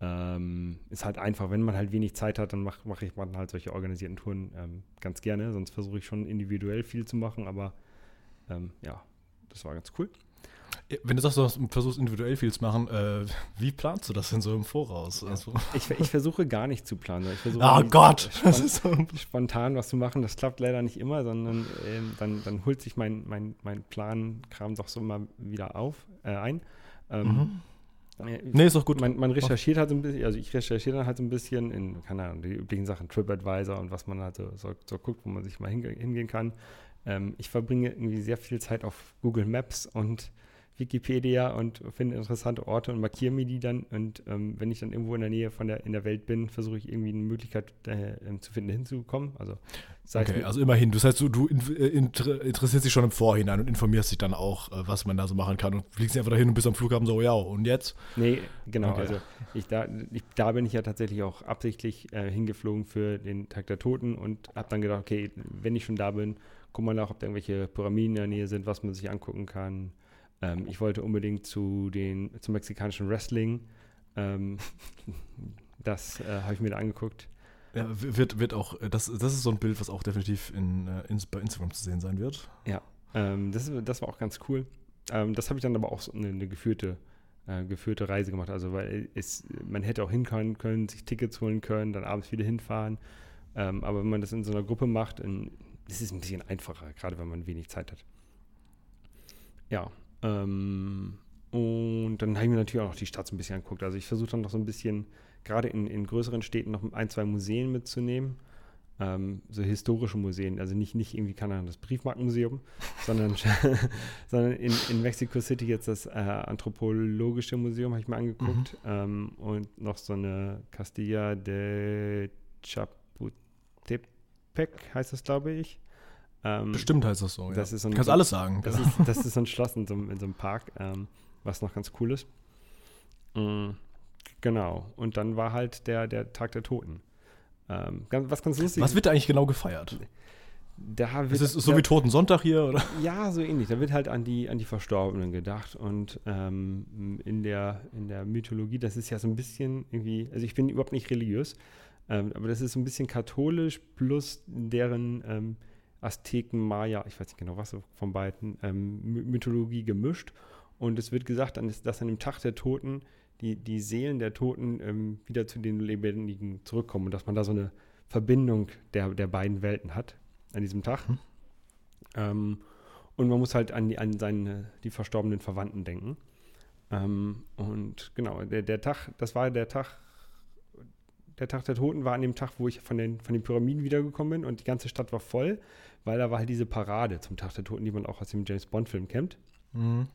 ähm, ist halt einfach, wenn man halt wenig Zeit hat, dann mache mach ich man halt solche organisierten Touren ähm, ganz gerne. Sonst versuche ich schon individuell viel zu machen, aber ähm, ja, das war ganz cool. Wenn du sagst, du versuchst individuell viel zu machen, äh, wie planst du das denn so im Voraus? Also ich, ich, versuche gar nicht zu planen. oh Gott! Spontan, so. spontan was zu machen. Das klappt leider nicht immer, sondern äh, dann, dann holt sich mein, mein, mein Plan-Kram doch so mal wieder auf, äh, ein. Ähm, mhm. Nee, ist doch gut. Man, man, recherchiert halt so ein bisschen, also ich recherchiere dann halt so ein bisschen in, keine Ahnung, die üblichen Sachen, TripAdvisor und was man halt so, so, so guckt, wo man sich mal hinge hingehen kann. Ähm, ich verbringe irgendwie sehr viel Zeit auf Google Maps und Wikipedia und finde interessante Orte und markiere mir die dann. Und ähm, wenn ich dann irgendwo in der Nähe von der, in der Welt bin, versuche ich irgendwie eine Möglichkeit äh, zu finden, hinzukommen. Also, okay, also immerhin. Das heißt, du, du äh, interessierst dich schon im Vorhinein und informierst dich dann auch, äh, was man da so machen kann und fliegst einfach dahin und bist am Flughafen so, ja, und jetzt? Nee, genau. Okay. Also ich, da, ich, da bin ich ja tatsächlich auch absichtlich äh, hingeflogen für den Tag der Toten und habe dann gedacht, okay, wenn ich schon da bin, guck mal nach, ob da irgendwelche Pyramiden in der Nähe sind, was man sich angucken kann ähm, ich wollte unbedingt zu den, zum mexikanischen Wrestling. Ähm, [laughs] das äh, habe ich mir da angeguckt. Ja, wird, wird auch, äh, das, das ist so ein Bild, was auch definitiv in, äh, in bei Instagram zu sehen sein wird. Ja, ähm, das, das war auch ganz cool. Ähm, das habe ich dann aber auch so eine, eine geführte, äh, geführte Reise gemacht. Also, weil es, man hätte auch hinkommen können, sich Tickets holen können, dann abends wieder hinfahren. Ähm, aber wenn man das in so einer Gruppe macht, in, ist es ein bisschen einfacher, gerade wenn man wenig Zeit hat. Ja, ähm, und dann habe ich mir natürlich auch noch die Stadt so ein bisschen angeguckt. Also ich versuche dann noch so ein bisschen, gerade in, in größeren Städten, noch ein, zwei Museen mitzunehmen. Ähm, so historische Museen, also nicht, nicht irgendwie, keine Ahnung, das Briefmarkenmuseum, [laughs] sondern, [laughs] sondern in, in Mexico City jetzt das äh, Anthropologische Museum habe ich mir angeguckt mhm. ähm, und noch so eine Castilla de Chapultepec heißt das, glaube ich. Ähm, Bestimmt heißt das so. Das ja. ist ein, Kannst so, alles sagen. Das, genau. ist, das ist ein Schloss in so, in so einem Park, ähm, was noch ganz cool ist. Mhm. Genau. Und dann war halt der, der Tag der Toten. Ähm, was ganz lustig. Was wird da eigentlich genau gefeiert? Da wird, ist es so da, wie Toten Sonntag hier, oder? Ja, so ähnlich. Da wird halt an die, an die Verstorbenen gedacht. Und ähm, in, der, in der Mythologie, das ist ja so ein bisschen irgendwie, also ich bin überhaupt nicht religiös, ähm, aber das ist so ein bisschen katholisch plus deren ähm, Azteken, Maya, ich weiß nicht genau was von beiden, ähm, Mythologie gemischt. Und es wird gesagt, dass an dem Tag der Toten die, die Seelen der Toten ähm, wieder zu den Lebendigen zurückkommen und dass man da so eine Verbindung der, der beiden Welten hat an diesem Tag. Mhm. Ähm, und man muss halt an die, an seine, die verstorbenen Verwandten denken. Ähm, und genau, der, der Tag, das war der Tag, der Tag der Toten war an dem Tag, wo ich von den, von den Pyramiden wiedergekommen bin und die ganze Stadt war voll, weil da war halt diese Parade zum Tag der Toten, die man auch aus dem James Bond-Film kennt, mhm.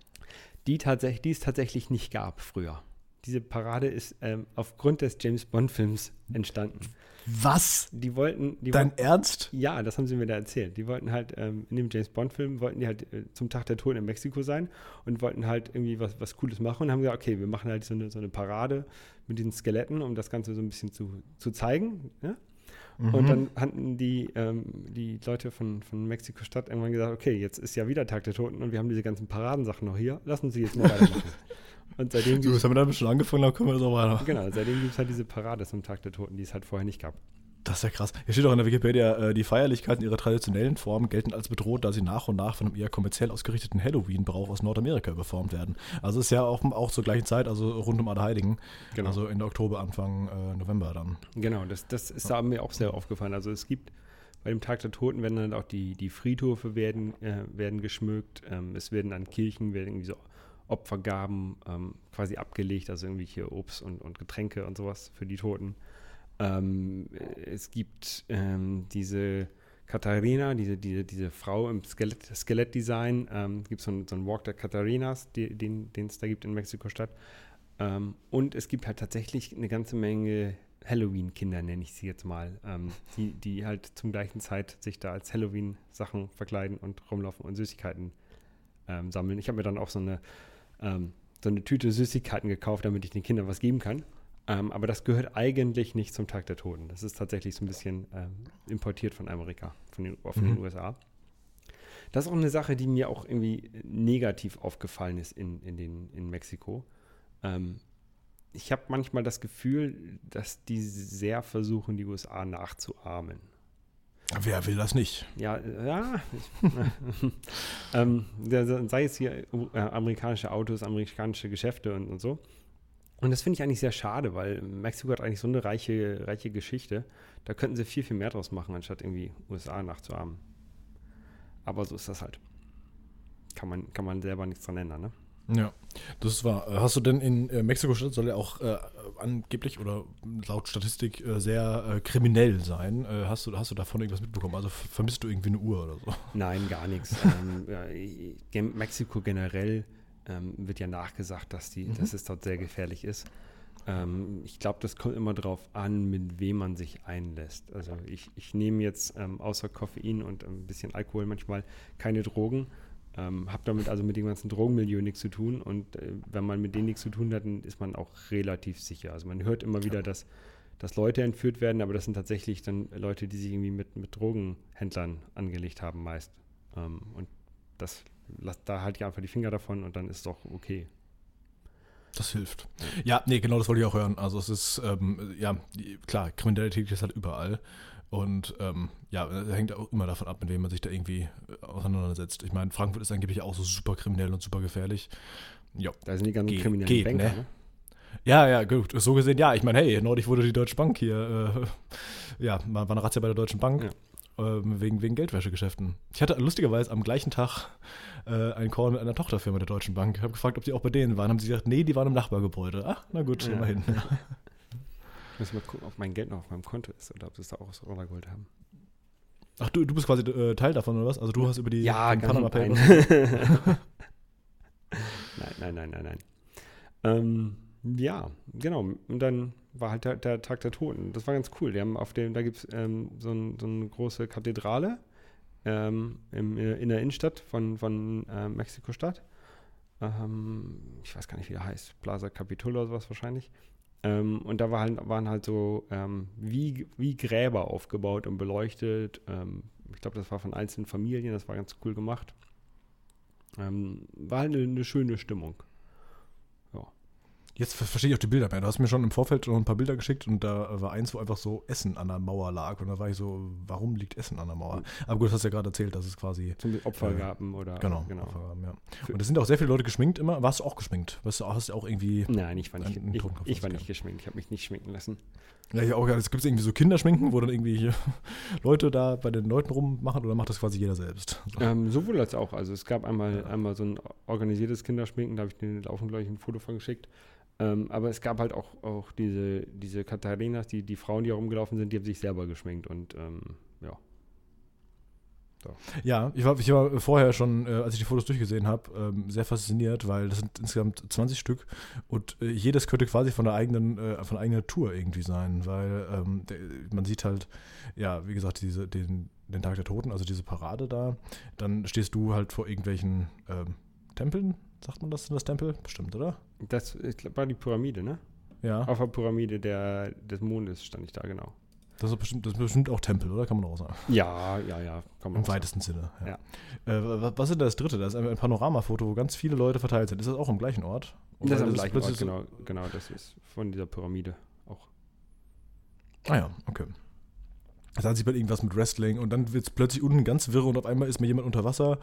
die, tatsächlich, die es tatsächlich nicht gab früher. Diese Parade ist ähm, aufgrund des James Bond-Films entstanden. Was? Die wollten. Die Dein wollten, Ernst? Ja, das haben sie mir da erzählt. Die wollten halt ähm, in dem James Bond-Film wollten die halt äh, zum Tag der Toten in Mexiko sein und wollten halt irgendwie was, was Cooles machen und haben gesagt, okay, wir machen halt so eine, so eine Parade mit diesen Skeletten, um das Ganze so ein bisschen zu, zu zeigen. Ja? Mhm. Und dann hatten die, ähm, die Leute von, von Mexiko-Stadt irgendwann gesagt, okay, jetzt ist ja wieder Tag der Toten und wir haben diese ganzen Paradensachen noch hier, lassen Sie jetzt mal weitermachen. [laughs] und seitdem so, das haben wir dann schon angefangen, dann können wir so weiter. Genau, seitdem gibt es halt diese Parade zum Tag der Toten, die es halt vorher nicht gab. Das ist ja krass. Hier steht auch in der Wikipedia, äh, die Feierlichkeiten ihrer traditionellen Form gelten als bedroht, da sie nach und nach von einem eher kommerziell ausgerichteten Halloween-Brauch aus Nordamerika überformt werden. Also ist ja auch, auch zur gleichen Zeit, also rund um Allerheiligen. Genau. Also Ende Oktober, Anfang äh, November dann. Genau, das, das ist ja. mir auch sehr aufgefallen. Also es gibt bei dem Tag der Toten werden dann auch die, die Friedhöfe werden, äh, werden geschmückt. Ähm, es werden an Kirchen werden irgendwie so Opfergaben ähm, quasi abgelegt, also irgendwelche Obst und, und Getränke und sowas für die Toten. Ähm, es gibt ähm, diese Katharina, diese, diese, diese Frau im Skelett, Skelettdesign. Ähm, gibt so, so einen Walk der Katharinas, die, den es da gibt in Mexiko-Stadt. Ähm, und es gibt halt tatsächlich eine ganze Menge Halloween-Kinder, nenne ich sie jetzt mal, ähm, die, die halt zum gleichen Zeit sich da als Halloween-Sachen verkleiden und rumlaufen und Süßigkeiten ähm, sammeln. Ich habe mir dann auch so eine, ähm, so eine Tüte Süßigkeiten gekauft, damit ich den Kindern was geben kann. Ähm, aber das gehört eigentlich nicht zum Tag der Toten. Das ist tatsächlich so ein bisschen ähm, importiert von Amerika, von den, von mhm. den USA. Das ist auch eine Sache, die mir auch irgendwie negativ aufgefallen ist in, in, den, in Mexiko. Ähm, ich habe manchmal das Gefühl, dass die sehr versuchen, die USA nachzuahmen. Wer will das nicht? Ja, ja. [laughs] ähm, sei es hier äh, amerikanische Autos, amerikanische Geschäfte und, und so. Und das finde ich eigentlich sehr schade, weil Mexiko hat eigentlich so eine reiche, reiche Geschichte. Da könnten sie viel, viel mehr draus machen, anstatt irgendwie USA nachzuahmen. Aber so ist das halt. Kann man, kann man selber nichts dran ändern, ne? Ja, das war. Hast du denn in äh, Mexiko-Stadt soll ja auch äh, angeblich oder laut Statistik äh, sehr äh, kriminell sein? Äh, hast, du, hast du davon irgendwas mitbekommen? Also vermisst du irgendwie eine Uhr oder so? Nein, gar nichts. [laughs] ähm, ja, Mexiko generell ähm, wird ja nachgesagt, dass, die, mhm. dass es dort sehr gefährlich ist. Ähm, ich glaube, das kommt immer darauf an, mit wem man sich einlässt. Also ich, ich nehme jetzt ähm, außer Koffein und ein bisschen Alkohol manchmal keine Drogen. Ähm, habe damit also mit dem ganzen Drogenmilieu nichts zu tun. Und äh, wenn man mit denen nichts zu tun hat, dann ist man auch relativ sicher. Also man hört immer wieder, dass, dass Leute entführt werden, aber das sind tatsächlich dann Leute, die sich irgendwie mit, mit Drogenhändlern angelegt haben meist. Ähm, und das lass da halt ja einfach die Finger davon und dann ist es doch okay. Das hilft. Ja, nee, genau das wollte ich auch hören. Also es ist, ähm, ja, klar, Kriminalität ist halt überall. Und ähm, ja, hängt auch immer davon ab, mit wem man sich da irgendwie äh, auseinandersetzt. Ich meine, Frankfurt ist angeblich auch so super kriminell und super gefährlich. Ja, da sind die ganzen Ge kriminellen geht, Banker, ne? ne? Ja, ja, gut. So gesehen, ja. Ich meine, hey, neulich wurde die Deutsche Bank hier, äh, [laughs] ja, war eine Razzia bei der Deutschen Bank. Ja ähm, wegen, wegen Geldwäschegeschäften. Ich hatte lustigerweise am gleichen Tag äh, einen Call mit einer Tochterfirma der Deutschen Bank. Ich habe gefragt, ob die auch bei denen waren. Haben sie gesagt, nee, die waren im Nachbargebäude. Ach, na gut, ja. immerhin. Ich muss mal gucken, ob mein Geld noch auf meinem Konto ist oder ob sie es da auch aus Rollergold haben. Ach, du, du bist quasi äh, Teil davon, oder was? Also du hast über die ja, Panama Papers. [laughs] nein, nein, nein, nein, nein. Ähm, ja, genau. Und dann war halt der, der, Tag der Toten. Das war ganz cool. Die haben auf dem, da gibt es ähm, so, ein, so, eine große Kathedrale ähm, im, in der Innenstadt von, von äh, Mexiko-Stadt. Ähm, ich weiß gar nicht, wie der heißt. Plaza Capitol oder sowas wahrscheinlich. Ähm, und da war halt, waren halt so ähm, wie, wie Gräber aufgebaut und beleuchtet. Ähm, ich glaube, das war von einzelnen Familien. Das war ganz cool gemacht. war halt eine, eine schöne Stimmung. Jetzt verstehe ich auch die Bilder mehr. Du hast mir schon im Vorfeld noch ein paar Bilder geschickt und da war eins, wo einfach so Essen an der Mauer lag. Und da war ich so, warum liegt Essen an der Mauer? Aber gut, das hast du ja gerade erzählt, dass es quasi. Zum Opfergaben äh, oder. Genau, genau. Opfergaben, ja. Und es sind auch sehr viele Leute geschminkt immer. Warst du auch geschminkt? Weißt du, hast du auch irgendwie. Nein, ich war nicht, ich, ich war nicht geschminkt. Ich habe mich nicht schminken lassen. Ja, ich auch. Es gibt irgendwie so Kinderschminken, wo dann irgendwie [laughs] Leute da bei den Leuten rummachen oder macht das quasi jeder selbst? So. Ähm, sowohl als auch. Also es gab einmal, ja. einmal so ein organisiertes Kinderschminken, da habe ich den Laufen gleich ein Foto von geschickt. Ähm, aber es gab halt auch, auch diese, diese Katharinas, die, die Frauen, die herumgelaufen sind, die haben sich selber geschminkt und ähm, ja. So. Ja, ich war, ich war vorher schon, äh, als ich die Fotos durchgesehen habe, ähm, sehr fasziniert, weil das sind insgesamt 20 Stück und äh, jedes könnte quasi von der eigenen, äh, von eigener Tour irgendwie sein, weil ähm, der, man sieht halt, ja, wie gesagt, diese, den, den Tag der Toten, also diese Parade da, dann stehst du halt vor irgendwelchen ähm, Tempeln, sagt man das, das Tempel? Bestimmt, oder? Das war die Pyramide, ne? Ja. Auf der Pyramide der, des Mondes stand ich da, genau. Das ist, bestimmt, das ist bestimmt auch Tempel, oder? Kann man auch sagen. Ja, ja, ja. Im weitesten Sinne. Ja. Äh, was ist das dritte? Das ist ein Panoramafoto, wo ganz viele Leute verteilt sind. Ist das auch am gleichen Ort? Oder das ist am gleichen Ort, genau, genau. Das ist von dieser Pyramide auch. Ah ja, okay. Dann sieht man irgendwas mit Wrestling und dann wird es plötzlich unten ganz wirr und auf einmal ist mir jemand unter Wasser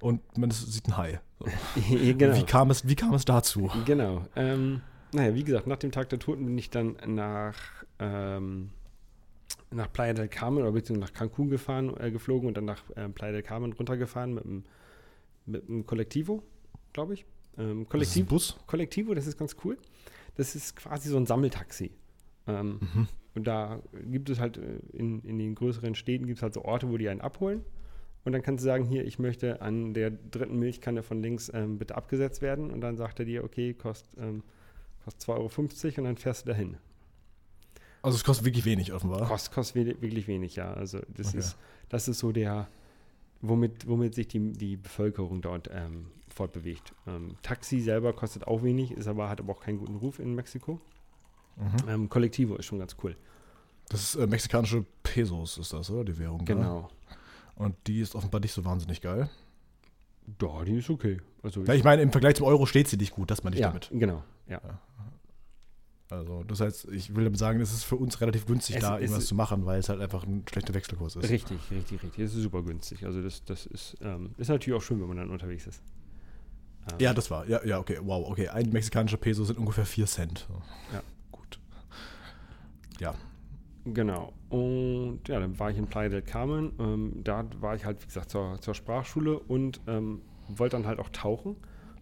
und man sieht ein Hai. So. [laughs] genau. wie, kam es, wie kam es dazu? Genau. Ähm, naja, wie gesagt, nach dem Tag der Toten bin ich dann nach ähm, nach Playa del Carmen oder beziehungsweise nach Cancun gefahren, äh, geflogen und dann nach äh, Playa del Carmen runtergefahren mit einem mit einem Kollektivo, glaube ich. Ähm, Kollektiv, Bus? Kollektivo, das ist ganz cool. Das ist quasi so ein Sammeltaxi. Ähm, mhm. Und da gibt es halt äh, in, in den größeren Städten gibt es halt so Orte, wo die einen abholen. Und dann kannst du sagen, hier, ich möchte an der dritten Milchkanne von links ähm, bitte abgesetzt werden. Und dann sagt er dir, okay, kostet, ähm, kostet 2,50 Euro und dann fährst du dahin. Also es kostet wirklich wenig offenbar. Kost, kostet wirklich wenig, ja. Also das okay. ist, das ist so der, womit, womit sich die, die Bevölkerung dort ähm, fortbewegt. Ähm, Taxi selber kostet auch wenig, ist aber, hat aber auch keinen guten Ruf in Mexiko. Mhm. Ähm, Kollektivo ist schon ganz cool. Das ist äh, mexikanische Pesos, ist das, oder? Die Währung. Genau. Ne? Und die ist offenbar nicht so wahnsinnig geil. Ja, die ist okay. Also ja, ich meine, im Vergleich zum Euro steht sie nicht gut, das meine ich ja, damit. Genau, ja. ja. Also, das heißt, ich will damit sagen, es ist für uns relativ günstig, es, da irgendwas zu machen, weil es halt einfach ein schlechter Wechselkurs ist. Richtig, richtig, richtig. Es ist super günstig. Also, das, das ist, ähm, ist natürlich auch schön, wenn man dann unterwegs ist. Ähm. Ja, das war, ja, ja, okay, wow, okay. Ein mexikanischer Peso sind ungefähr 4 Cent. Ja. Ja. Genau. Und ja, dann war ich in Playa del Carmen. Ähm, da war ich halt, wie gesagt, zur, zur Sprachschule und ähm, wollte dann halt auch tauchen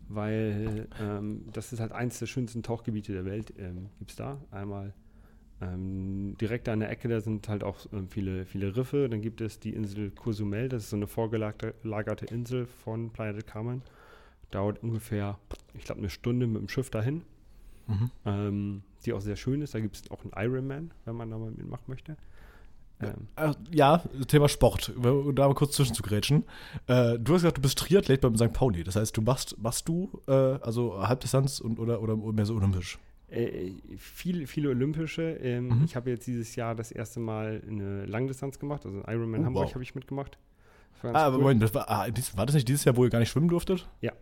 weil ähm, das ist halt eins der schönsten Tauchgebiete der Welt, ähm, gibt es da. Einmal ähm, direkt an der Ecke, da sind halt auch ähm, viele, viele Riffe. Dann gibt es die Insel Cozumel, das ist so eine vorgelagerte Insel von Playa del Carmen. Dauert ungefähr, ich glaube, eine Stunde mit dem Schiff dahin. Mhm. Die auch sehr schön ist. Da gibt es auch einen Ironman, wenn man da mal mitmachen möchte. Ähm. Äh, ja, Thema Sport, um da mal kurz zwischenzugrätschen. Äh, du hast gesagt, du bist Triathlet beim St. Pauli. Das heißt, du machst, machst du äh, also Halbdistanz und, oder, oder mehr so olympisch? Äh, viel, viele olympische. Ähm, mhm. Ich habe jetzt dieses Jahr das erste Mal eine Langdistanz gemacht, also Ironman oh, Hamburg wow. habe ich mitgemacht. Ah, aber Moment, das war, ah, war, das nicht dieses Jahr, wo ihr gar nicht schwimmen durftet? Ja.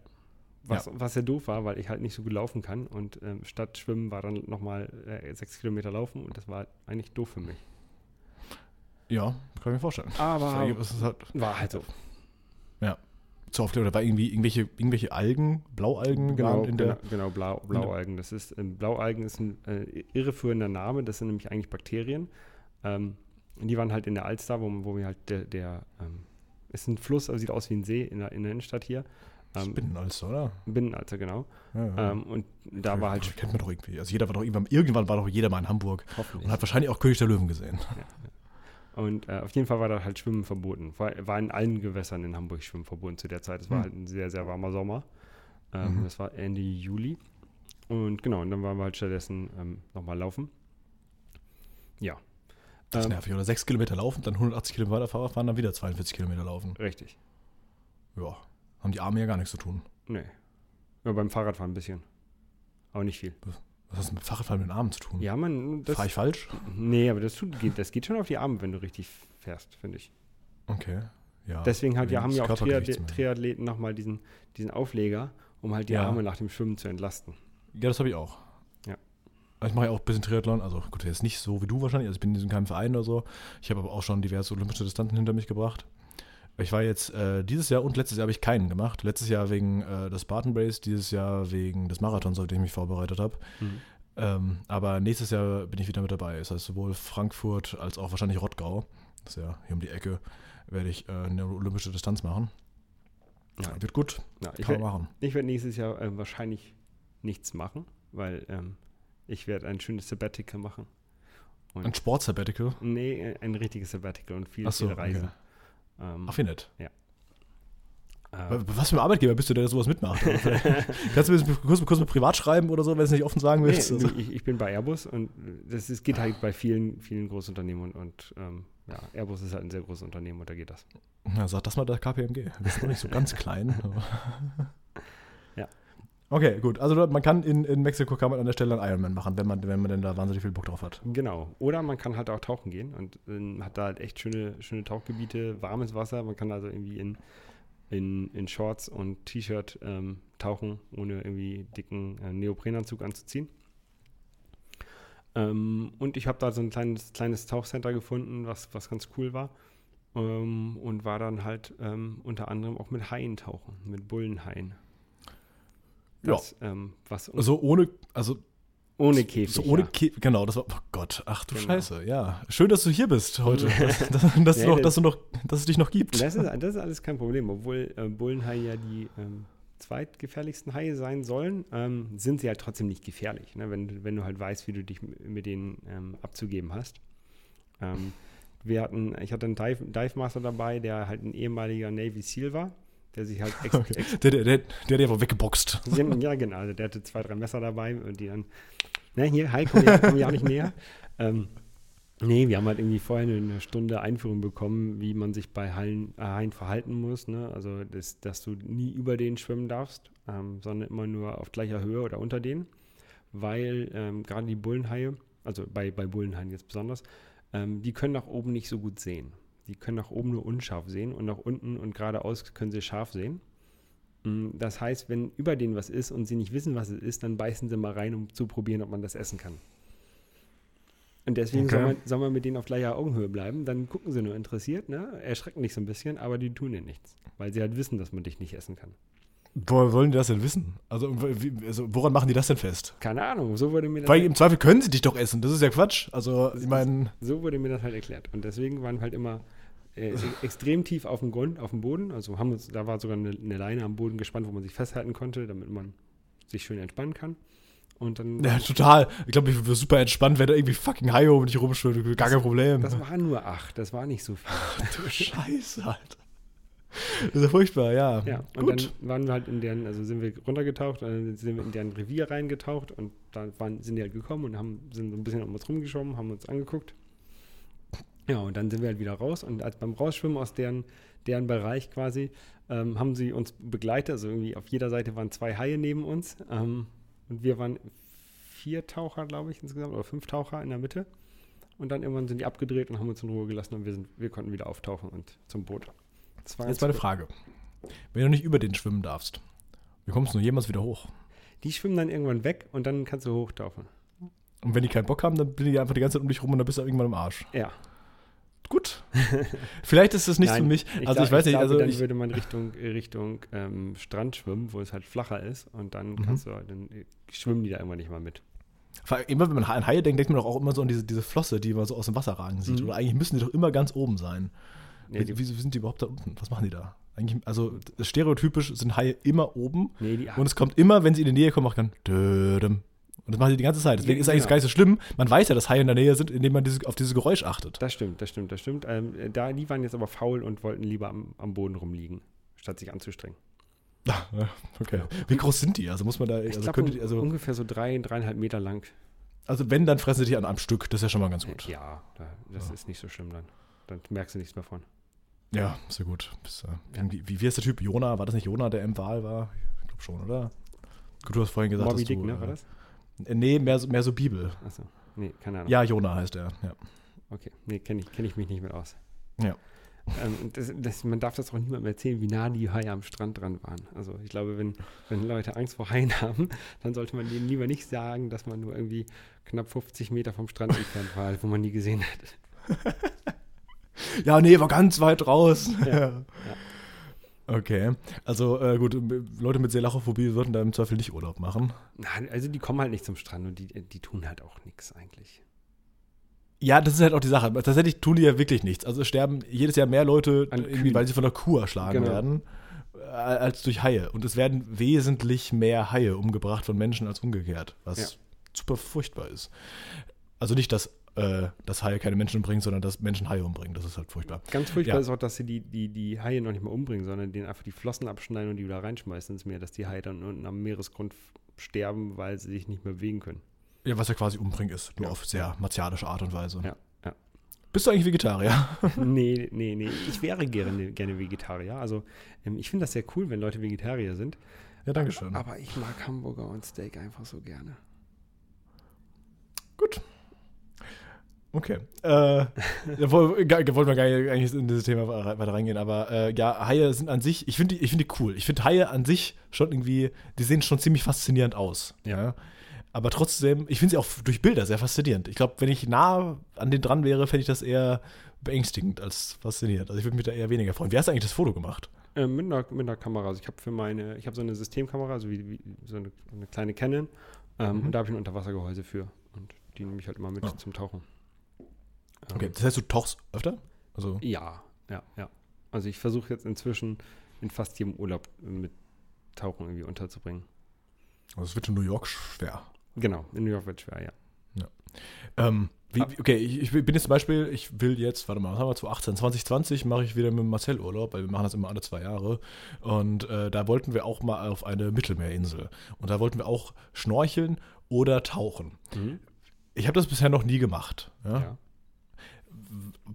Was ja, was ja doof war, weil ich halt nicht so gut laufen kann und ähm, statt Schwimmen war dann nochmal äh, sechs Kilometer laufen und das war eigentlich doof für mich. Ja, kann ich mir vorstellen. Aber halt, war halt so. Ja. Zur Aufklärung, da war irgendwie irgendwelche, irgendwelche Algen, Blaualgen genau, in der. Genau, genau Blau, Blaualgen. Das ist, ähm, Blaualgen ist ein äh, irreführender Name, das sind nämlich eigentlich Bakterien. Ähm, die waren halt in der Alster, wo, wo wir halt der, der ähm, ist ein Fluss, aber sieht aus wie ein See in der, in der Innenstadt hier. Ähm, Binnenalster, oder? Binnenalster, genau. Ja, ja. Ähm, und da okay, war halt. Kennt man doch irgendwie. Also jeder war doch irgendwann, irgendwann war doch jeder mal in Hamburg und hat wahrscheinlich auch König der Löwen gesehen. Ja, und äh, auf jeden Fall war da halt Schwimmen verboten. War, war in allen Gewässern in Hamburg Schwimmen verboten zu der Zeit. Es war mhm. halt ein sehr, sehr warmer Sommer. Ähm, mhm. Das war Ende Juli. Und genau, und dann waren wir halt stattdessen ähm, nochmal laufen. Ja. Das ist ähm, nervig. Oder sechs Kilometer laufen, dann 180 Kilometer Fahrrad fahren, dann wieder 42 Kilometer laufen. Richtig. Ja. Haben die Arme ja gar nichts zu tun. Nee. Ja, beim Fahrradfahren ein bisschen. Aber nicht viel. Was hat das mit Fahrradfahren mit den Armen zu tun? Ja, man. Fahre ich falsch? Nee, aber das, tut, das geht schon auf die Arme, wenn du richtig fährst, finde ich. Okay. Ja. Deswegen halt, ja, haben ja auch Triathleten, Triathleten nochmal diesen, diesen Aufleger, um halt die ja. Arme nach dem Schwimmen zu entlasten. Ja, das habe ich auch. Ja. Ich mache ja auch ein bisschen Triathlon, also gut, jetzt nicht so wie du wahrscheinlich, also ich bin in diesem keinem Verein oder so. Ich habe aber auch schon diverse olympische Distanzen hinter mich gebracht. Ich war jetzt äh, dieses Jahr und letztes Jahr habe ich keinen gemacht. Letztes Jahr wegen äh, des Spartan Race, dieses Jahr wegen des Marathons, auf den ich mich vorbereitet habe. Mhm. Ähm, aber nächstes Jahr bin ich wieder mit dabei. Das heißt, sowohl Frankfurt als auch wahrscheinlich Rottgau, das ist ja hier um die Ecke, werde ich äh, eine olympische Distanz machen. Ja, wird gut. Ja, Kann man machen. Ich werde nächstes Jahr äh, wahrscheinlich nichts machen, weil ähm, ich werde ein schönes Sabbatical machen. Und ein Sport-Sabbatical? Nee, ein richtiges Sabbatical und viel, so, viel Reisen. Okay. Ähm, nett. Ja. Äh, Was für ein Arbeitgeber bist du, der sowas mitmacht? [laughs] Kannst du mir kurz, kurz mal privat schreiben oder so, wenn du es nicht offen sagen willst? Nee, also. ich, ich, bin bei Airbus und das ist, geht halt bei vielen, vielen Großunternehmen und, und ähm, ja, Airbus ist halt ein sehr großes Unternehmen und da geht das. Ja, sag das mal der KPMG. Wir sind noch nicht so ganz klein. [laughs] Okay, gut. Also man kann in, in Mexiko kann man an der Stelle einen Ironman machen, wenn man, wenn man denn da wahnsinnig viel Bock drauf hat. Genau. Oder man kann halt auch tauchen gehen und äh, hat da halt echt schöne, schöne Tauchgebiete, warmes Wasser. Man kann also irgendwie in, in, in Shorts und T-Shirt ähm, tauchen, ohne irgendwie dicken äh, Neoprenanzug anzuziehen. Ähm, und ich habe da so ein kleines, kleines Tauchcenter gefunden, was, was ganz cool war. Ähm, und war dann halt ähm, unter anderem auch mit Haien tauchen, mit Bullenhaien. Das, ja. Ähm, was also ohne, also ohne Käfig. So ohne ja. Käfig, genau, das war, oh Gott, ach du genau. Scheiße, ja. Schön, dass du hier bist heute, [laughs] [laughs] dass, dass, dass, ja, noch, dass, du noch, dass es dich noch gibt. Das ist, [laughs] das ist alles kein Problem, obwohl äh, Bullenhaie ja die ähm, zweitgefährlichsten Haie sein sollen, ähm, sind sie halt trotzdem nicht gefährlich, ne? wenn, wenn du halt weißt, wie du dich mit denen ähm, abzugeben hast. Ähm, wir hatten, ich hatte einen Dive, Dive Master dabei, der halt ein ehemaliger Navy SEAL war der sich halt [laughs] ex, okay. der, der, der, der, der war weggeboxt. Ja, genau. Also der hatte zwei, drei Messer dabei und die dann, ne, hier, hi, komm ja, komm ja auch nicht näher. [laughs] Ähm, nee, wir haben halt irgendwie vorher eine Stunde Einführung bekommen, wie man sich bei Haien, äh, Haien verhalten muss. Ne? Also, das, dass du nie über den schwimmen darfst, ähm, sondern immer nur auf gleicher Höhe oder unter denen. Weil ähm, gerade die Bullenhaie, also bei, bei Bullenhaien jetzt besonders, ähm, die können nach oben nicht so gut sehen. Die können nach oben nur unscharf sehen und nach unten und geradeaus können sie scharf sehen. Mm, das heißt, wenn über denen was ist und sie nicht wissen, was es ist, dann beißen sie mal rein, um zu probieren, ob man das essen kann. Und deswegen okay. soll, man, soll, man, mit denen auf gleicher Augenhöhe bleiben. Dann gucken sie nur interessiert, ne? erschrecken dich so ein bisschen, aber die tun dir nichts, weil sie halt wissen, dass man dich nicht essen kann. Woher wollen die das denn wissen? Also, wie, also, woran machen die das denn fest? Keine Ahnung, so wurde mir das. Weil halt im Zweifel können sie dich doch essen, das ist ja Quatsch. Also, ich meine. So wurde mir das halt erklärt. Und deswegen waren halt immer äh, extrem tief auf dem Grund, auf dem Boden. Also haben uns, da war sogar eine, eine, Leine am Boden gespannt, wo man sich festhalten konnte, damit man sich schön entspannen kann. Und dann. Ja, total. Ich glaube, ich würde super entspannt, wenn da irgendwie fucking Haie um dich rumschwimmt. Gar kein Problem. Das waren nur acht, das war nicht so viel. Ach, du Scheiße, Alter. Das ist ja furchtbar, ja. Ja, und Gut. dann waren wir halt in deren, also sind wir runtergetaucht, dann sind wir in deren Revier reingetaucht und da waren, sind die halt gekommen und haben, sind so ein bisschen um uns rumgeschoben, haben uns angeguckt ja, und dann sind wir halt wieder raus und als beim Rausschwimmen aus deren, deren Bereich quasi ähm, haben sie uns begleitet. Also irgendwie auf jeder Seite waren zwei Haie neben uns ähm, und wir waren vier Taucher, glaube ich, insgesamt oder fünf Taucher in der Mitte. Und dann irgendwann sind die abgedreht und haben uns in Ruhe gelassen und wir, sind, wir konnten wieder auftauchen und zum Boot. Jetzt meine Frage. Wenn du nicht über den schwimmen darfst, wie kommst du jemals wieder hoch? Die schwimmen dann irgendwann weg und dann kannst du hochtauchen. Und wenn die keinen Bock haben, dann bin ich einfach die ganze Zeit um dich rum und dann bist du irgendwann im Arsch. Ja, gut. Vielleicht ist das nicht Nein, für mich. Ich also ich, weiß ich nicht, also dann ich, würde man Richtung, Richtung ähm, Strand schwimmen, wo es halt flacher ist und dann mhm. kannst du, dann äh, schwimmen die da irgendwann nicht mal mit. Immer wenn man an Haie denkt, denkt man doch auch immer so an diese, diese Flosse, die man so aus dem Wasser ragen sieht. Mhm. Oder eigentlich müssen die doch immer ganz oben sein. Nee, Wie, wieso sind die überhaupt da unten? Was machen die da? Eigentlich, also stereotypisch sind Haie immer oben. Nee, und es kommt immer, wenn sie in die Nähe kommen, macht dann und das machen sie die ganze Zeit. Deswegen ja, ist eigentlich genau. gar nicht so schlimm. Man weiß ja, dass Haie in der Nähe sind, indem man dieses, auf dieses Geräusch achtet. Das stimmt, das stimmt, das stimmt. Ähm, da, die waren jetzt aber faul und wollten lieber am, am Boden rumliegen, statt sich anzustrengen. [laughs] Okay. Wie groß sind die? Also muss man da. Ich also glaub, die, also ungefähr so drei, dreieinhalb Meter lang. Also wenn, dann fressen sie dich an einem Stück. Das ist ja schon mal ganz gut. Ja, das ja. ist nicht so schlimm dann. Dann merkst du nichts mehr von. Ja, sehr gut. Bis, äh, ja. Wie, wie, ist der Typ? Jona? War das nicht Jona, der im Wahl war? Ich glaube schon, oder? Gut, du hast vorhin gesagt, Moby dass Dick, du, ne? War das? Nee, mehr, mehr so Bibel. Achso, nee, keine Ahnung. Ja, Jona heißt er, ja. Okay, nee, kenne ich, kenn ich mich nicht mit aus. Ja. Ähm, das, das, man darf das auch niemandem erzählen, wie nah die Haie am Strand dran waren. Also ich glaube, wenn, wenn Leute Angst vor Haien [laughs] haben, dann sollte man denen lieber nicht sagen, dass man nur irgendwie knapp 50 Meter vom Strand entfernt war, wo man die gesehen hat. [laughs] ja, nee, war ganz weit raus. Ja, ja. Okay, also äh, gut, Leute mit Selachophobie würden da im Zweifel nicht Urlaub machen. Nein, also die kommen halt nicht zum Strand und die, die tun halt auch nichts eigentlich. Ja, das ist halt auch die Sache. Tatsächlich tun die ja wirklich nichts. Also es sterben jedes Jahr mehr Leute, weil sie von der Kuh erschlagen genau. werden, äh, als durch Haie. Und es werden wesentlich mehr Haie umgebracht von Menschen als umgekehrt, was ja. super furchtbar ist. Also nicht, dass äh, dass Haie keine Menschen umbringen, sondern dass Menschen Haie umbringen. Das ist halt furchtbar. Ganz furchtbar ja. ist auch, dass sie die, die, die Haie noch nicht mal umbringen, sondern denen einfach die Flossen abschneiden und die wieder reinschmeißen ins Meer, dass die Haie dann unten am Meeresgrund sterben, weil sie sich nicht mehr bewegen können. Ja, was ja quasi umbringen ist, nur ja. auf sehr martialische Art und Weise. Ja, ja. Bist du eigentlich Vegetarier? [laughs] nee, nee, nee. Ich wäre gerne, gerne Vegetarier. Also ähm, ich finde das sehr cool, wenn Leute Vegetarier sind. Ja, danke schön. Aber ich mag Hamburger und Steak einfach so gerne. Gut. Okay. Äh, da wollten wir gar nicht eigentlich in dieses Thema weiter reingehen, aber äh, ja, Haie sind an sich, ich finde die, find die cool. Ich finde Haie an sich schon irgendwie, die sehen schon ziemlich faszinierend aus. Ja. ja? Aber trotzdem, ich finde sie auch durch Bilder sehr faszinierend. Ich glaube, wenn ich nah an den dran wäre, fände ich das eher beängstigend als faszinierend. Also ich würde mich da eher weniger freuen. Wie hast du eigentlich das Foto gemacht? Äh, mit, einer, mit einer Kamera. Also ich habe für meine, ich habe so eine Systemkamera, also wie, wie so eine, eine, kleine Canon. Ähm, mhm. Und da habe ich ein Unterwassergehäuse für. Und die nehme ich halt immer mit oh. zum Tauchen. Okay, das heißt, du tauchst öfter? Also ja, ja, ja. Also ich versuche jetzt inzwischen in fast jedem Urlaub mit Tauchen irgendwie unterzubringen. Also es wird in New York schwer. Genau, in New York wird es schwer, ja. ja. Ähm, wie, okay, ich, ich, bin jetzt zum Beispiel, ich will jetzt, warte mal, was haben wir, 2018, 2020 mache ich wieder mit Marcel Urlaub, weil wir machen das immer alle zwei Jahre. Und äh, da wollten wir auch mal auf eine Mittelmeerinsel. Und da wollten wir auch schnorcheln oder tauchen. Mhm. Ich habe das bisher noch nie gemacht. Ja? ja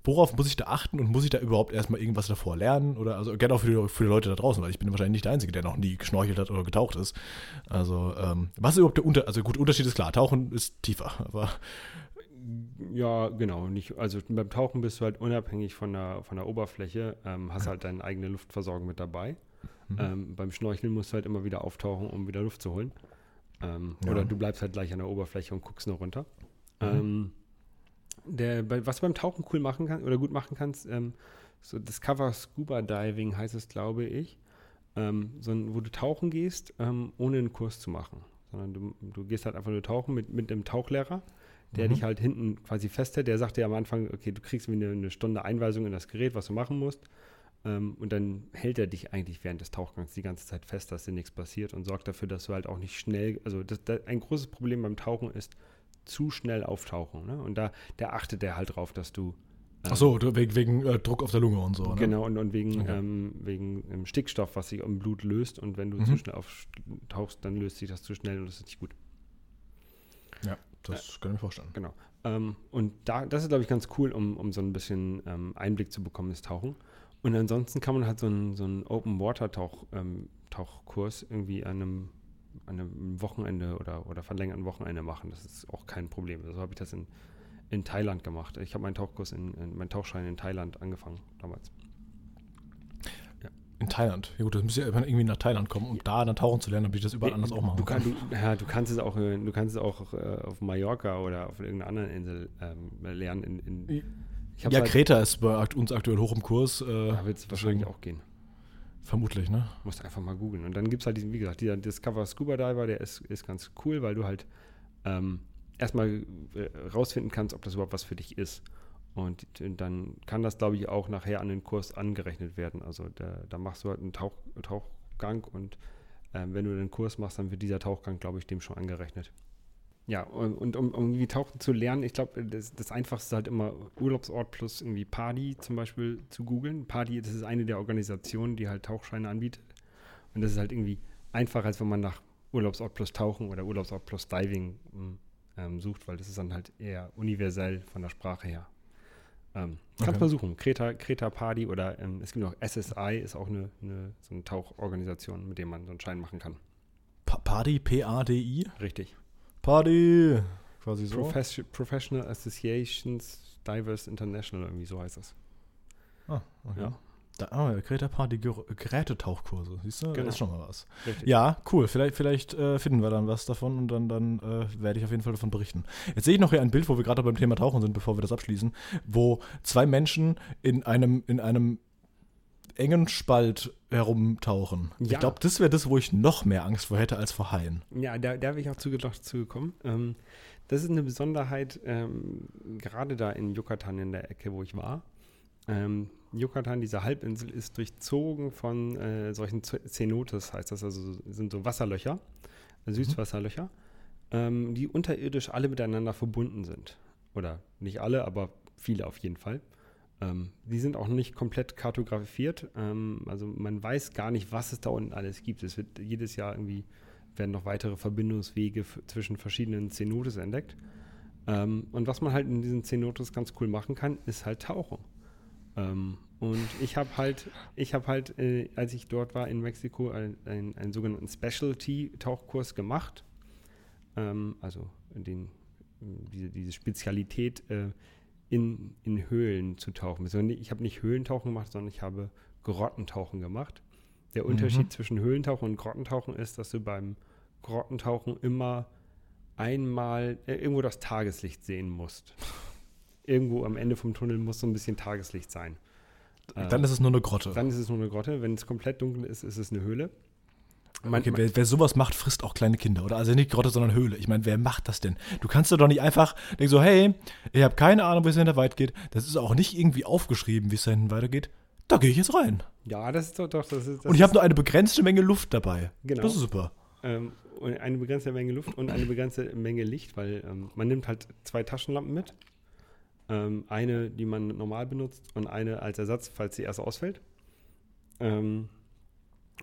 worauf muss ich da achten und muss ich da überhaupt erstmal irgendwas davor lernen? Oder also gerne auch für die, für die Leute da draußen, weil ich bin wahrscheinlich nicht der Einzige, der noch nie geschnorchelt hat oder getaucht ist. Also, ähm, was ist überhaupt der Unterschied? Also gut, Unterschied ist klar, Tauchen ist tiefer, aber. Ja, genau. Nicht, also beim Tauchen bist du halt unabhängig von der, von der Oberfläche, ähm, hast halt deine eigene Luftversorgung mit dabei. Mhm. Ähm, beim Schnorcheln musst du halt immer wieder auftauchen, um wieder Luft zu holen. Ähm, ja. Oder du bleibst halt gleich an der Oberfläche und guckst nur runter. Mhm. Der, was du beim Tauchen cool machen kannst oder gut machen kannst, ähm, so Discover Scuba Diving heißt es, glaube ich, ähm, so ein, wo du tauchen gehst, ähm, ohne einen Kurs zu machen. Sondern du, du gehst halt einfach nur tauchen mit, mit einem Tauchlehrer, der mhm. dich halt hinten quasi festhält. Der sagt dir am Anfang, okay, du kriegst eine, eine Stunde Einweisung in das Gerät, was du machen musst. Ähm, und dann hält er dich eigentlich während des Tauchgangs die ganze Zeit fest, dass dir nichts passiert und sorgt dafür, dass du halt auch nicht schnell, also das, das, ein großes Problem beim Tauchen ist, zu schnell auftauchen. Ne? Und da der achtet er halt drauf, dass du. Ähm, Ach so, wegen, wegen äh, Druck auf der Lunge und so. Ne? Genau, und, und wegen, okay. ähm, wegen ähm, Stickstoff, was sich im Blut löst. Und wenn du mhm. zu schnell auftauchst, dann löst sich das zu schnell und das ist nicht gut. Ja, das äh, kann ich mir vorstellen. Genau. Ähm, und da, das ist, glaube ich, ganz cool, um, um so ein bisschen ähm, Einblick zu bekommen ins Tauchen. Und ansonsten kann man halt so einen so Open Water Tauch, ähm, Tauchkurs irgendwie an einem an einem Wochenende oder, oder verlängerten Wochenende machen. Das ist auch kein Problem. So also habe ich das in, in Thailand gemacht. Ich habe meinen Tauchkurs, in, in, meinen Tauchschein in Thailand angefangen damals. Ja. In Thailand? Ja gut, das müsste ja irgendwie nach Thailand kommen, um ja. da dann tauchen zu lernen, damit ich das überall nee, anders auch machen du kann. Du, ja, du kannst es auch, äh, du kannst es auch äh, auf Mallorca oder auf irgendeiner anderen Insel ähm, lernen. In, in ja, halt, Kreta ist bei uns aktuell hoch im Kurs. Äh, da wird es wahrscheinlich auch gehen. Vermutlich, ne? Musst einfach mal googeln. Und dann gibt es halt diesen, wie gesagt, dieser Discover Scuba Diver, der ist, ist ganz cool, weil du halt ähm, erstmal äh, rausfinden kannst, ob das überhaupt was für dich ist. Und, und dann kann das, glaube ich, auch nachher an den Kurs angerechnet werden. Also da, da machst du halt einen Tauch, Tauchgang und ähm, wenn du den Kurs machst, dann wird dieser Tauchgang, glaube ich, dem schon angerechnet. Ja, und, und um, um irgendwie tauchen zu lernen, ich glaube, das, das Einfachste ist halt immer Urlaubsort plus irgendwie Party zum Beispiel zu googeln. Party, das ist eine der Organisationen, die halt Tauchscheine anbietet. Und das ist halt irgendwie einfacher, als wenn man nach Urlaubsort plus Tauchen oder Urlaubsort plus Diving hm, ähm, sucht, weil das ist dann halt eher universell von der Sprache her. Ähm, okay. Kannst mal suchen. Kreta, Kreta Party oder ähm, es gibt noch SSI, ist auch eine, eine, so eine Tauchorganisation, mit der man so einen Schein machen kann. Pa Party, P-A-D-I? Richtig. Party! Quasi so. Profes Professional Associations Divers International, irgendwie so heißt das. Ah, okay. Ja. Da, oh, Greta Party Gerätetauchkurse, siehst du? Genau. Das ist schon mal was. Richtig. Ja, cool. Vielleicht, vielleicht äh, finden wir dann was davon und dann, dann äh, werde ich auf jeden Fall davon berichten. Jetzt sehe ich noch hier ein Bild, wo wir gerade beim Thema Tauchen sind, bevor wir das abschließen, wo zwei Menschen in einem, in einem engen Spalt herumtauchen. Ja. Ich glaube, das wäre das, wo ich noch mehr Angst vor hätte als vor Haien. Ja, da, da wäre ich auch zugedacht zugekommen. Ähm, das ist eine Besonderheit, ähm, gerade da in Yucatan in der Ecke, wo ich war. Ähm, Yucatan, diese Halbinsel, ist durchzogen von äh, solchen Cenotes, heißt das, also sind so Wasserlöcher. Süßwasserlöcher, mhm. die unterirdisch alle miteinander verbunden sind. Oder nicht alle, aber viele auf jeden Fall. Ähm, die sind auch nicht komplett kartografiert. Ähm, also man weiß gar nicht, was es da unten alles gibt. Es wird jedes Jahr irgendwie werden noch weitere Verbindungswege zwischen verschiedenen Cenotes entdeckt. Ähm, und was man halt in diesen Cenotes ganz cool machen kann, ist halt tauchen. Ähm, und ich habe halt, ich habe halt, äh, als ich dort war in Mexiko, einen, einen, einen sogenannten Specialty-Tauchkurs gemacht. Ähm, also den, diese, diese Spezialität äh, in, in Höhlen zu tauchen. Ich habe nicht Höhlentauchen gemacht, sondern ich habe Grottentauchen gemacht. Der Unterschied mhm. zwischen Höhlentauchen und Grottentauchen ist, dass du beim Grottentauchen immer einmal äh, irgendwo das Tageslicht sehen musst. Irgendwo am Ende vom Tunnel muss so ein bisschen Tageslicht sein. Dann ist es nur eine Grotte. Dann ist es nur eine Grotte. Wenn es komplett dunkel ist, ist es eine Höhle. Man, okay, wer, wer, sowas macht, frisst auch kleine Kinder, oder? Also nicht Grotte, sondern Höhle. Ich meine, wer macht das denn? Du kannst doch nicht einfach denken so, hey, ich habe keine Ahnung, wie es hinter weit geht. Das ist auch nicht irgendwie aufgeschrieben, wie es da hinten weitergeht. Da gehe ich jetzt rein. Ja, das ist doch, doch das ist. Das und ich habe nur eine begrenzte Menge Luft dabei. Genau. Das ist super. Ähm, eine begrenzte Menge Luft und eine begrenzte Menge Licht, weil ähm, man nimmt halt zwei Taschenlampen mit ähm, eine, die man normal benutzt und eine als Ersatz, falls die erste ausfällt. Ähm,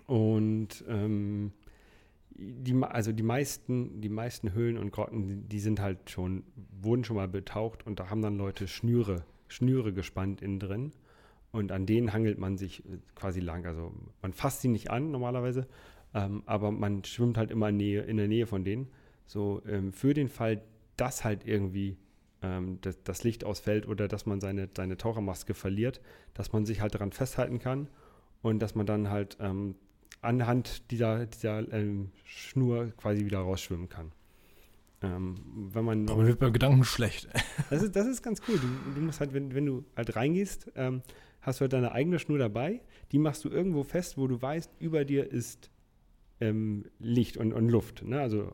und ähm, die, also die meisten, die meisten Höhlen und Grotten, die, sind halt schon, wurden schon mal betaucht und da haben dann Leute Schnüre, Schnüre gespannt innen drin. Und an denen hangelt man sich äh, quasi lang. Also man fasst sie nicht an normalerweise, ähm, aber man schwimmt halt immer in, Nähe, in der Nähe von denen. So ähm, für den Fall, dass halt irgendwie ähm, das, das, Licht ausfällt oder dass man seine, seine Tauchermaske verliert, dass man sich halt daran festhalten kann und dass man dann halt ähm, anhand dieser, dieser ähm, Schnur quasi wieder rausschwimmen kann. Ähm, wenn man, Aber man wird beim Gedanken schlecht. [laughs] Das ist, das ist ganz cool. Du, du musst halt, wenn, wenn du halt reingehst, ähm, hast du halt deine eigene Schnur dabei. Die machst du irgendwo fest, wo du weißt, über dir ist ähm, Licht und, und Luft. Ne? Also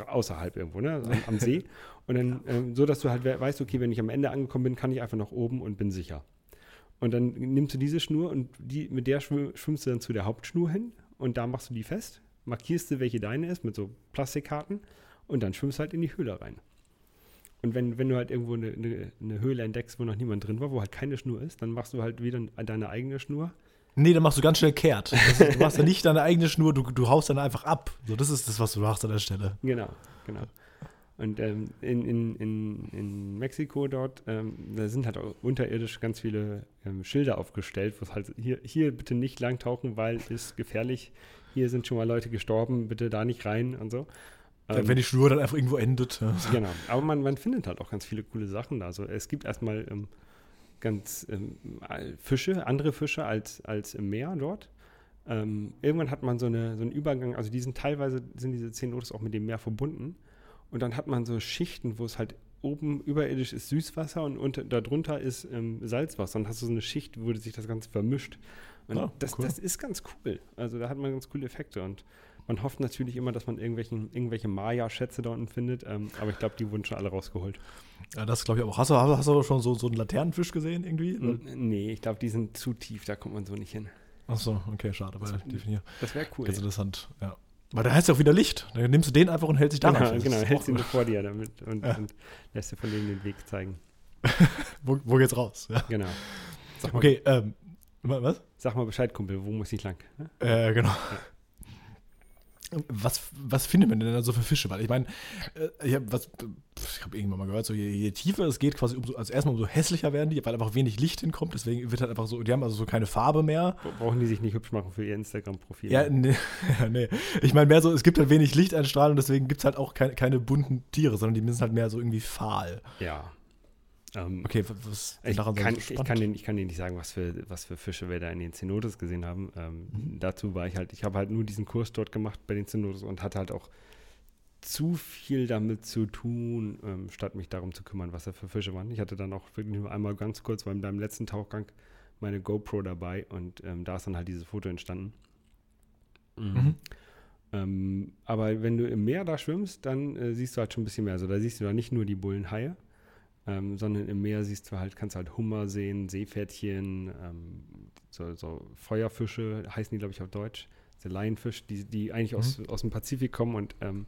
außerhalb irgendwo, ne? Also am, See. [laughs] Und dann, ähm, so dass du halt weißt, okay, wenn ich am Ende angekommen bin, kann ich einfach nach oben und bin sicher. Und dann nimmst du diese Schnur und die, mit der schwimmst du dann zu der Hauptschnur hin und da machst du die fest, markierst du, welche deine ist, mit so Plastikkarten und dann schwimmst du halt in die Höhle rein. Und wenn, wenn du halt irgendwo eine, eine, eine Höhle entdeckst, wo noch niemand drin war, wo halt keine Schnur ist, dann machst du halt wieder deine eigene Schnur Nee, dann machst du ganz schnell kehrt. Du machst ja nicht deine eigene Schnur, du, du haust dann einfach ab. So, das ist das, was du machst an der Stelle. Genau, genau. Und ähm, in, in, in, in Mexiko dort, ähm, da sind halt auch unterirdisch ganz viele ähm, Schilder aufgestellt, wo es halt hier, hier bitte nicht lang tauchen, weil ist gefährlich. Hier sind schon mal Leute gestorben, bitte da nicht rein und so. Ähm, Wenn die Schnur dann einfach irgendwo endet. Ja. Genau, aber man, man findet halt auch ganz viele coole Sachen da. Also es gibt erstmal ähm, ganz ähm, Fische, andere Fische als, als im Meer dort. Irgendwann hat man so, eine, so einen Übergang, also die sind teilweise sind diese Zenotes auch mit dem Meer verbunden. Und dann hat man so Schichten, wo es halt oben überirdisch ist Süßwasser und unter, darunter ist ähm, Salzwasser. Und hast du so eine Schicht, wo sich das Ganze vermischt. Und oh, das, cool. das ist ganz cool. Also da hat man ganz coole Effekte. Und man hofft natürlich immer, dass man irgendwelchen, irgendwelche Maya-Schätze da unten findet, ähm, aber ich glaube, die wurden schon alle rausgeholt. Ja, das glaube ich auch. Hast du, hast du schon so, so einen Laternenfisch gesehen irgendwie? nee, ich glaube, die sind zu tief, da kommt man so nicht hin. Ach so, okay, schade, weil definier. Das wäre cool. Ganz interessant, ja. Weil da heißt ja auch wieder Licht. Dann nimmst du den einfach und hältst dich da Genau, fest. genau hältst ihn vor dir damit und, ja. und lässt dir von denen den Weg zeigen. [laughs] wo, wo geht's raus? Ja. Genau. okay, ähm, was? Sag mal Bescheid, Kumpel, wo muss ich lang? Äh, genau. Ja was, was findet man denn da so für Fische? Weil ich meine, äh, ich habe hab irgendwann mal gehört, so je, je, tiefer es geht, quasi umso, also erstmal umso hässlicher werden die, weil einfach wenig Licht hinkommt, deswegen wird halt einfach so, die haben also so keine Farbe mehr. Brauchen die sich nicht hübsch machen für ihr Instagram-Profil? Ja, nee, [laughs] nee. Ich meine mehr so, es gibt halt wenig Lichteinstrahlung, deswegen gibt es halt auch keine, keine bunten Tiere, sondern die sind halt mehr so irgendwie fahl. Ja. Ähm, okay, was ich kann, so ich, kann den, ich kann dir nicht sagen, was für, was für Fische wir da in den Zenotes gesehen haben. Ähm, mhm. Dazu war ich halt, ich habe halt nur diesen Kurs dort gemacht bei den Zenotes und hatte halt auch zu viel damit zu tun, ähm, statt mich darum zu kümmern, was da für Fische waren. Ich hatte dann auch wirklich nur einmal ganz kurz beim, beim letzten Tauchgang meine GoPro dabei und ähm, da ist dann halt dieses Foto entstanden. Mhm. Mhm. Ähm, aber wenn du im Meer da schwimmst, dann äh, siehst du halt schon ein bisschen mehr. Also da siehst du da nicht nur die Bullenhaie, ähm, sondern im Meer siehst du halt, kannst halt Hummer sehen, Seepferdchen, ähm, so, so, Feuerfische, heißen die, glaube ich, auf Deutsch. Der Laienfisch, die, die eigentlich mhm. aus, aus dem Pazifik kommen und ähm,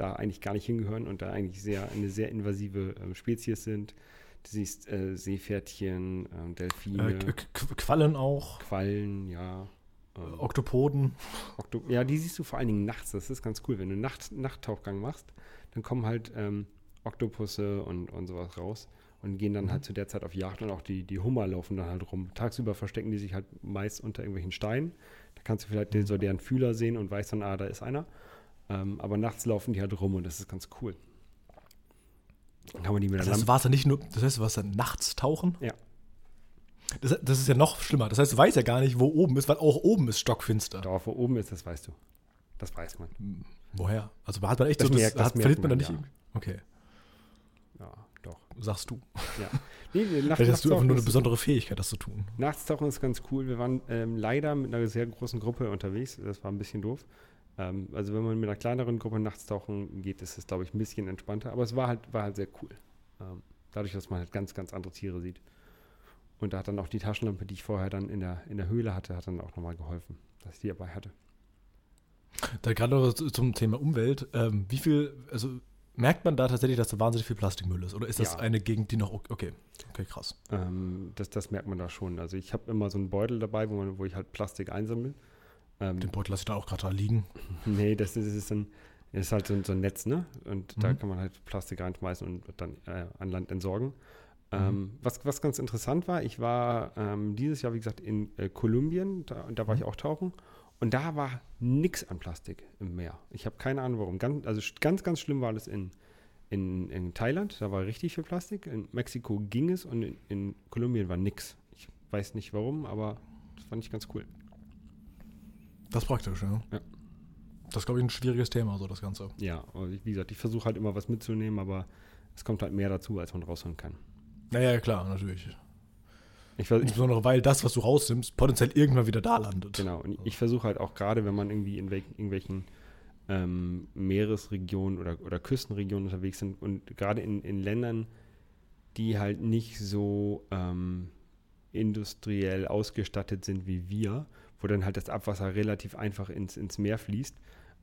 da eigentlich gar nicht hingehören und da eigentlich sehr eine sehr invasive ähm, Spezies sind. Du siehst äh, Seepferdchen, äh, Delfine. Äh, Quallen auch. Quallen, ja. Ähm, Oktopoden. Okto ja, die siehst du vor allen Dingen nachts. Das ist ganz cool. Wenn du Nacht Nachttauchgang machst, dann kommen halt ähm, Oktopusse und, und sowas raus. und gehen dann halt zu der Zeit auf Jagd und auch die, die Hummer laufen dann halt rum. Tagsüber verstecken die sich halt meist unter irgendwelchen Steinen. Da kannst du vielleicht so deren Fühler sehen und weißt dann, ah, da ist einer. Ähm, aber nachts laufen die halt rum und das ist ganz cool. Dann kann man die mit der das heißt, nicht nur, das heißt, du warst dann nachts tauchen? Ja. Das, das, ist ja noch schlimmer. Das heißt, du weißt ja gar nicht, wo oben ist, weil auch oben ist stockfinster. Doch, wo oben ist, das weißt du. Das weiß man. Woher? Also hat man echt das so, merkt, das hat, verliert man, man da nicht. Ja. Okay. Ja, doch. Sagst du. Ja. Nee, Nacht, Vielleicht hast du einfach nur eine besondere Fähigkeit, das zu tun. Nachtstauchen ist ganz cool. Wir waren ähm, leider mit einer sehr großen Gruppe unterwegs. Das war ein bisschen doof. Ähm, also wenn man mit einer kleineren Gruppe nachts tauchen geht, ist es, glaube ich, ein bisschen entspannter. Aber es war halt, war halt sehr cool. Ähm, dadurch, dass man halt ganz, ganz andere Tiere sieht. Und da hat dann auch die Taschenlampe, die ich vorher dann in der, in der Höhle hatte, hat dann auch nochmal geholfen, dass ich die dabei hatte. Da gerade zum Thema Umwelt, ähm, wie viel, also merkt man da tatsächlich, dass da wahnsinnig viel Plastikmüll ist? Oder ist das ja. eine Gegend, die noch, okay, okay, krass. Ähm, das, das merkt man da schon. Also ich habe immer so einen Beutel dabei, wo, man, wo ich halt Plastik einsammle. Ähm, Den Beutel lasse ich da auch gerade da liegen. [laughs] nee, das ist, ist, ein, ist halt so, so, ein Netz, ne? Und mhm. da kann man halt Plastik reinschmeißen und dann äh, an Land entsorgen. Mhm. Ähm, was, was ganz interessant war, ich war ähm, dieses Jahr, wie gesagt, in äh, Kolumbien, da, da war mhm. ich auch tauchen. Und da war nichts an Plastik im Meer. Ich habe keine Ahnung warum. Ganz, also ganz, ganz schlimm war das in, in, in Thailand. Da war richtig viel Plastik. In Mexiko ging es und in, in Kolumbien war nichts. Ich weiß nicht warum, aber das fand ich ganz cool. Das ist praktisch, ja. ja. Das ist, glaube ich, ein schwieriges Thema, so das Ganze. Ja, wie gesagt, ich versuche halt immer was mitzunehmen, aber es kommt halt mehr dazu, als man rausholen kann. Naja, klar, natürlich. Ich, Insbesondere, weil das, was du rausnimmst, potenziell irgendwann wieder da landet. Genau. Und ich versuche halt auch gerade, wenn man irgendwie in irgendwelchen ähm, Meeresregionen oder, oder Küstenregionen unterwegs sind und gerade in, in Ländern, die halt nicht so ähm, industriell ausgestattet sind wie wir, wo dann halt das Abwasser relativ einfach ins, ins Meer fließt,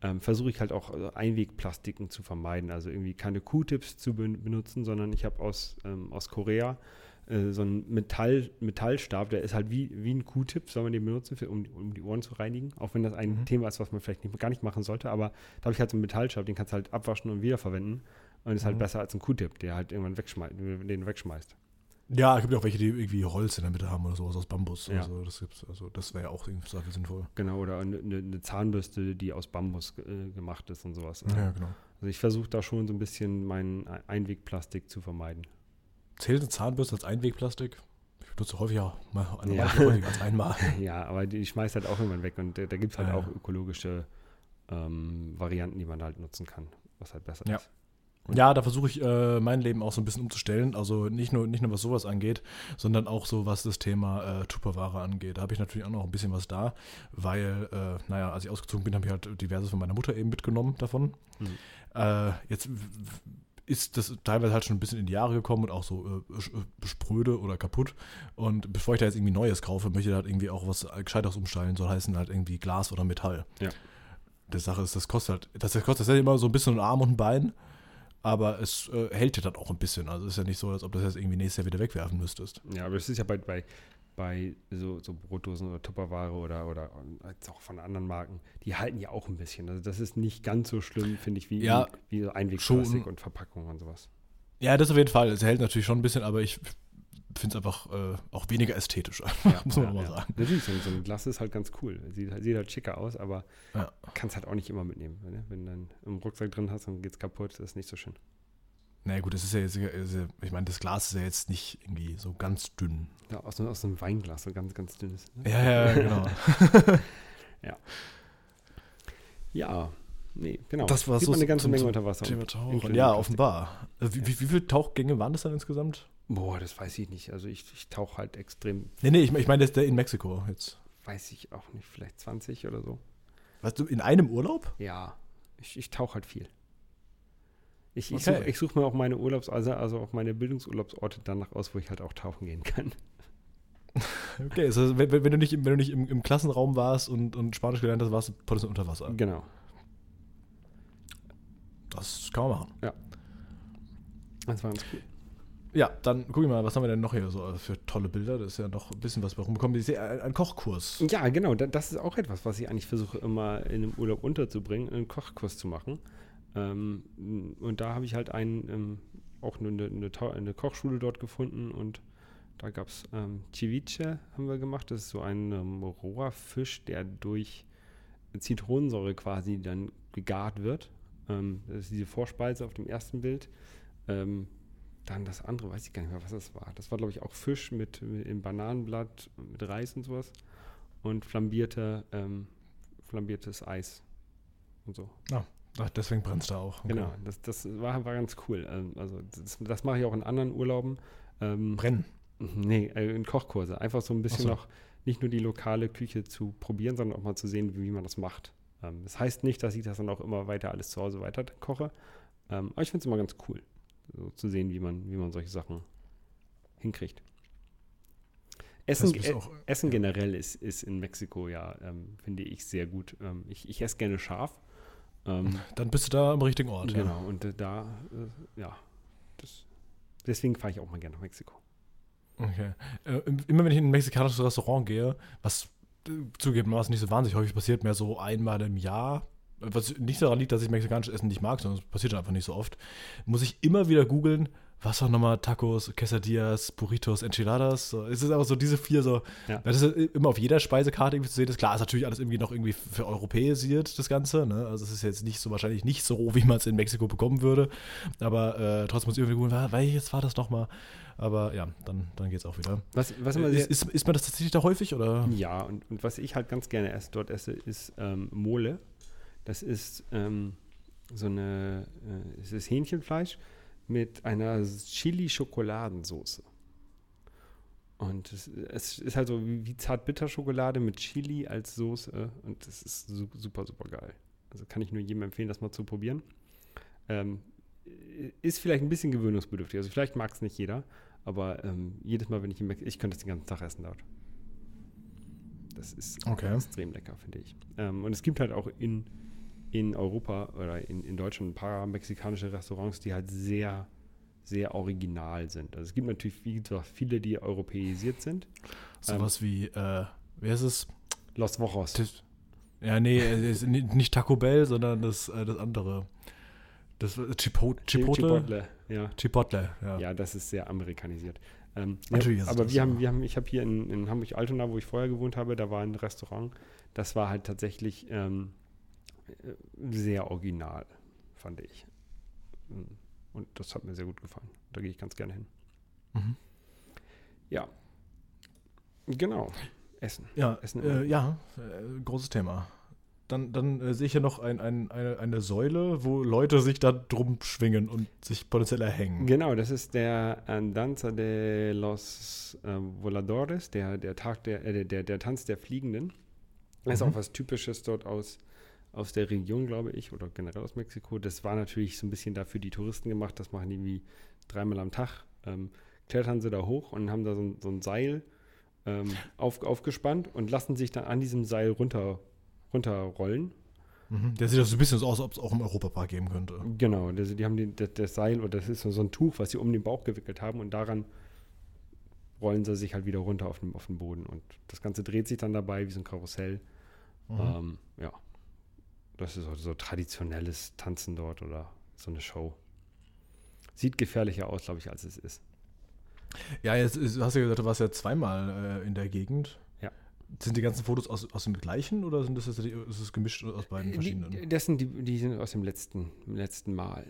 ähm, versuche ich halt auch äh, Einwegplastiken zu vermeiden. Also irgendwie keine Q-Tips zu benutzen, sondern ich habe aus, ähm, aus Korea äh, so ein Metall, Metallstab, der ist halt wie, wie ein Q-Tip, soll man den benutzen, für, um, um die Ohren zu reinigen. Auch wenn das ein mhm. Thema ist, was man vielleicht nicht, gar nicht machen sollte, aber da habe ich halt so einen Metallstab, den kannst du halt abwaschen und wiederverwenden. Und ist halt mhm. besser als ein Q-Tip, der halt irgendwann wegschmeißt, den wegschmeißt. Ja, es gibt auch welche, die irgendwie Holz in der Mitte haben oder sowas aus Bambus. Ja. Also das gibt's, also das wäre ja auch irgendwie sinnvoll. Genau, oder eine, eine Zahnbürste, die aus Bambus äh, gemacht ist und sowas. Ja, genau. Also ich versuche da schon so ein bisschen meinen Einwegplastik zu vermeiden. Zählt eine Zahnbürste als Einwegplastik? Ich benutze häufig auch mal eine ja. häufiger als einmal. [laughs] ja, aber die schmeißt halt auch irgendwann weg und da, da gibt es halt ja. auch ökologische ähm, Varianten, die man halt nutzen kann, was halt besser ja. ist. Ja, da versuche ich äh, mein Leben auch so ein bisschen umzustellen. Also nicht nur, nicht nur was sowas angeht, sondern auch so was das Thema äh, Tupperware angeht. Da habe ich natürlich auch noch ein bisschen was da, weil, äh, naja, als ich ausgezogen bin, habe ich halt diverses von meiner Mutter eben mitgenommen davon. Mhm. Äh, jetzt ist das teilweise halt schon ein bisschen in die Jahre gekommen und auch so äh, äh, spröde oder kaputt. Und bevor ich da jetzt irgendwie Neues kaufe, möchte ich halt irgendwie auch was Gescheites umstellen. Soll heißen halt irgendwie Glas oder Metall. Ja. Die Sache ist, das kostet halt, das kostet das immer so ein bisschen ein Arm und ein Bein, aber es äh, hält dir dann auch ein bisschen. Also es ist ja nicht so, als ob du das jetzt irgendwie nächstes Jahr wieder wegwerfen müsstest. Ja, aber es ist ja bei, bei bei so, so Brotdosen oder Tupperware oder, oder auch von anderen Marken, die halten ja auch ein bisschen. Also das ist nicht ganz so schlimm, finde ich, wie, ja, wie, wie so Einwegplastik und Verpackung und sowas. Ja, das auf jeden Fall. Es hält natürlich schon ein bisschen, aber ich finde es einfach äh, auch weniger ästhetisch, [laughs] ja, muss man ja, mal ja. sagen. Natürlich, so, so, ein Glas ist halt ganz cool. Sieht, sieht halt schicker aus, aber ja. kannst halt auch nicht immer mitnehmen. Ne? Wenn du dann im Rucksack drin hast und geht's kaputt, das ist nicht so schön. Naja gut, das ist ja jetzt, ich meine, das Glas ist ja jetzt nicht irgendwie so ganz dünn. Ja, aus, aus einem Weinglas, so ganz, ganz dünnes. Ne? Ja, ja, genau. [laughs] ja. Ja, nee, genau. Das war Sieht so eine ganze Menge unter Wasser. Thema Tauchen. Ja, offenbar. Äh, wie, wie, wie viele Tauchgänge waren das dann insgesamt? Boah, das weiß ich nicht. Also ich, ich tauche halt extrem. Nee, nee, ich, ich meine, das ist der in Mexiko jetzt. Weiß ich auch nicht, vielleicht 20 oder so. Weißt du, in einem Urlaub? Ja, ich, ich tauche halt viel. Ich, ich okay. suche such mir auch meine Urlaubs, also, also auch meine Bildungsurlaubsorte danach aus, wo ich halt auch tauchen gehen kann. [laughs] Okay, also wenn, wenn du nicht, wenn du nicht im, im, Klassenraum warst und, und Spanisch gelernt hast, warst du potenziell unter Wasser. Genau. Das kann man machen. Ja. Das war ganz cool. Ja, dann guck ich mal, was haben wir denn noch hier so für tolle Bilder? Das ist ja noch ein bisschen was bei rumgekommen. Ich sehe einen Kochkurs. Ja, genau. Das ist auch etwas, was ich eigentlich versuche, immer in einem Urlaub unterzubringen, einen Kochkurs zu machen. Ähm, und da habe ich halt einen ähm, auch eine, eine, eine, Kochschule dort gefunden und da gab es ähm, Ceviche, haben wir gemacht. Das ist so ein ähm, roher Fisch, der durch Zitronensäure quasi dann gegart wird. Das ist diese Vorspeise auf dem ersten Bild. Dann das andere, weiß ich gar nicht mehr, was das war. Das war, glaube ich, auch Fisch mit, mit im Bananenblatt, mit Reis und sowas. Und flambierte, ähm, flambiertes Eis und so. Ah, ach, deswegen brennt es da auch. Okay. Genau, das, das war, war ganz cool. Ähm, also das, das mache ich auch in anderen Urlauben. Ähm, Brennen? Nee, äh, in Kochkurse. Einfach so ein bisschen so. noch nicht nur die lokale Küche zu probieren, sondern auch mal zu sehen, wie man das macht. Ähm, das heißt nicht, dass ich das dann auch immer weiter alles zu Hause weiter koche. Ähm, aber ich finde es immer ganz cool, so zu sehen, wie man, wie man solche Sachen hinkriegt. Essen, äh, auch, Essen ja. generell ist, ist in Mexiko ja, ähm, finde ich, sehr gut. Ähm, ich, ich esse gerne scharf. Ähm, dann bist du da am richtigen Ort. Genau, ja. und äh, da, äh, ja, das, deswegen fahre ich auch mal gerne nach Mexiko. Okay. Äh, immer wenn ich in ein mexikanisches Restaurant gehe, was äh, zugegebenermaßen nicht so wahnsinnig häufig passiert, mehr so einmal im Jahr, was nicht daran liegt, dass ich mexikanisches Essen nicht mag, sondern es passiert einfach nicht so oft, muss ich immer wieder googeln, was war nochmal Tacos, Quesadillas, Burritos, Enchiladas. So, es ist einfach so diese vier so. Ja. Das ist immer auf jeder Speisekarte irgendwie zu sehen. ist klar, ist natürlich alles irgendwie noch irgendwie für europäisiert, das Ganze. Ne? Also es ist jetzt nicht so wahrscheinlich nicht so, wie man es in Mexiko bekommen würde. Aber äh, trotzdem muss ich irgendwie googeln, welches war das nochmal? Aber ja, dann, dann geht es auch wieder. Was, was äh, ist, ist, ist, man das tatsächlich da häufig? Oder? Ja, und, und was ich halt ganz gerne esse, dort esse, ist ähm, Mole. Das ist ähm, so eine, äh, es ist Hähnchenfleisch mit einer Chili-Schokoladensauce. Und es, es, ist halt so wie, wie Zart-Bitter-Schokolade mit Chili als Soße und das ist super, super geil. Also kann ich nur jedem empfehlen, das mal zu probieren. Ähm, ist vielleicht ein bisschen gewöhnungsbedürftig. Also vielleicht mag es nicht jeder, aber ähm, jedes Mal, wenn ich im ich könnte das den ganzen Tag essen dort. Das ist okay. extrem lecker, finde ich. Ähm, und es gibt halt auch in in Europa oder in, in Deutschland ein paar mexikanische Restaurants, die halt sehr, sehr original sind. Also es gibt natürlich wie gesagt, viele, die europäisiert sind. Sowas ähm, wie, äh, wer ist es? Los Vojos. Ja, nee, nicht Taco Bell, sondern das, äh, das andere. Das Chipotle. Chipotle, ja. Chipotle, ja. Ja, das ist sehr amerikanisiert. Ähm, Natürlich ja, aber wir haben, wir haben, ich habe hier in, in Hamburg-Altona, wo ich vorher gewohnt habe, da war ein Restaurant, das war halt tatsächlich ähm, äh, sehr original, fand ich. Und das hat mir sehr gut gefallen. Da gehe ich ganz gerne hin. Mhm. Ja. Genau. Essen. Ja, Essen äh, ja äh, großes Thema. Dann, dann äh, sehe ich ja noch ein, ein, eine, eine Säule, wo Leute sich da drum schwingen und sich potenziell erhängen. Genau, das ist der Danza de los äh, Voladores, der, der Tag der, äh, der, der Tanz der Fliegenden. Das ist mhm. auch was Typisches dort aus aus der Region, glaube ich, oder generell aus Mexiko. Das war natürlich so ein bisschen dafür die Touristen gemacht. Das machen die wie dreimal am Tag. Ähm, klettern sie da hoch und haben da so, so ein Seil ähm, auf, aufgespannt und lassen sich dann an diesem Seil runter, runterrollen. Mhm. Der sieht so ein bisschen so aus, als ob es auch im Europapark geben könnte. Genau, das, die haben die, das, das, Seil oder das ist so ein Tuch, was sie um den Bauch gewickelt haben und daran rollen sie sich halt wieder runter auf den, auf den Boden. Und das Ganze dreht sich dann dabei wie so ein Karussell. Mhm. Ähm, ja, das ist so traditionelles Tanzen dort oder so eine Show. Sieht gefährlicher aus, glaube ich, als es ist. Ja, jetzt hast du ja gesagt, du warst ja zweimal äh, in der Gegend. Ja. Sind die ganzen Fotos aus, aus dem gleichen oder sind das, ist es gemischt aus beiden verschiedenen? Die, das sind die, die sind aus dem letzten, letzten Mal.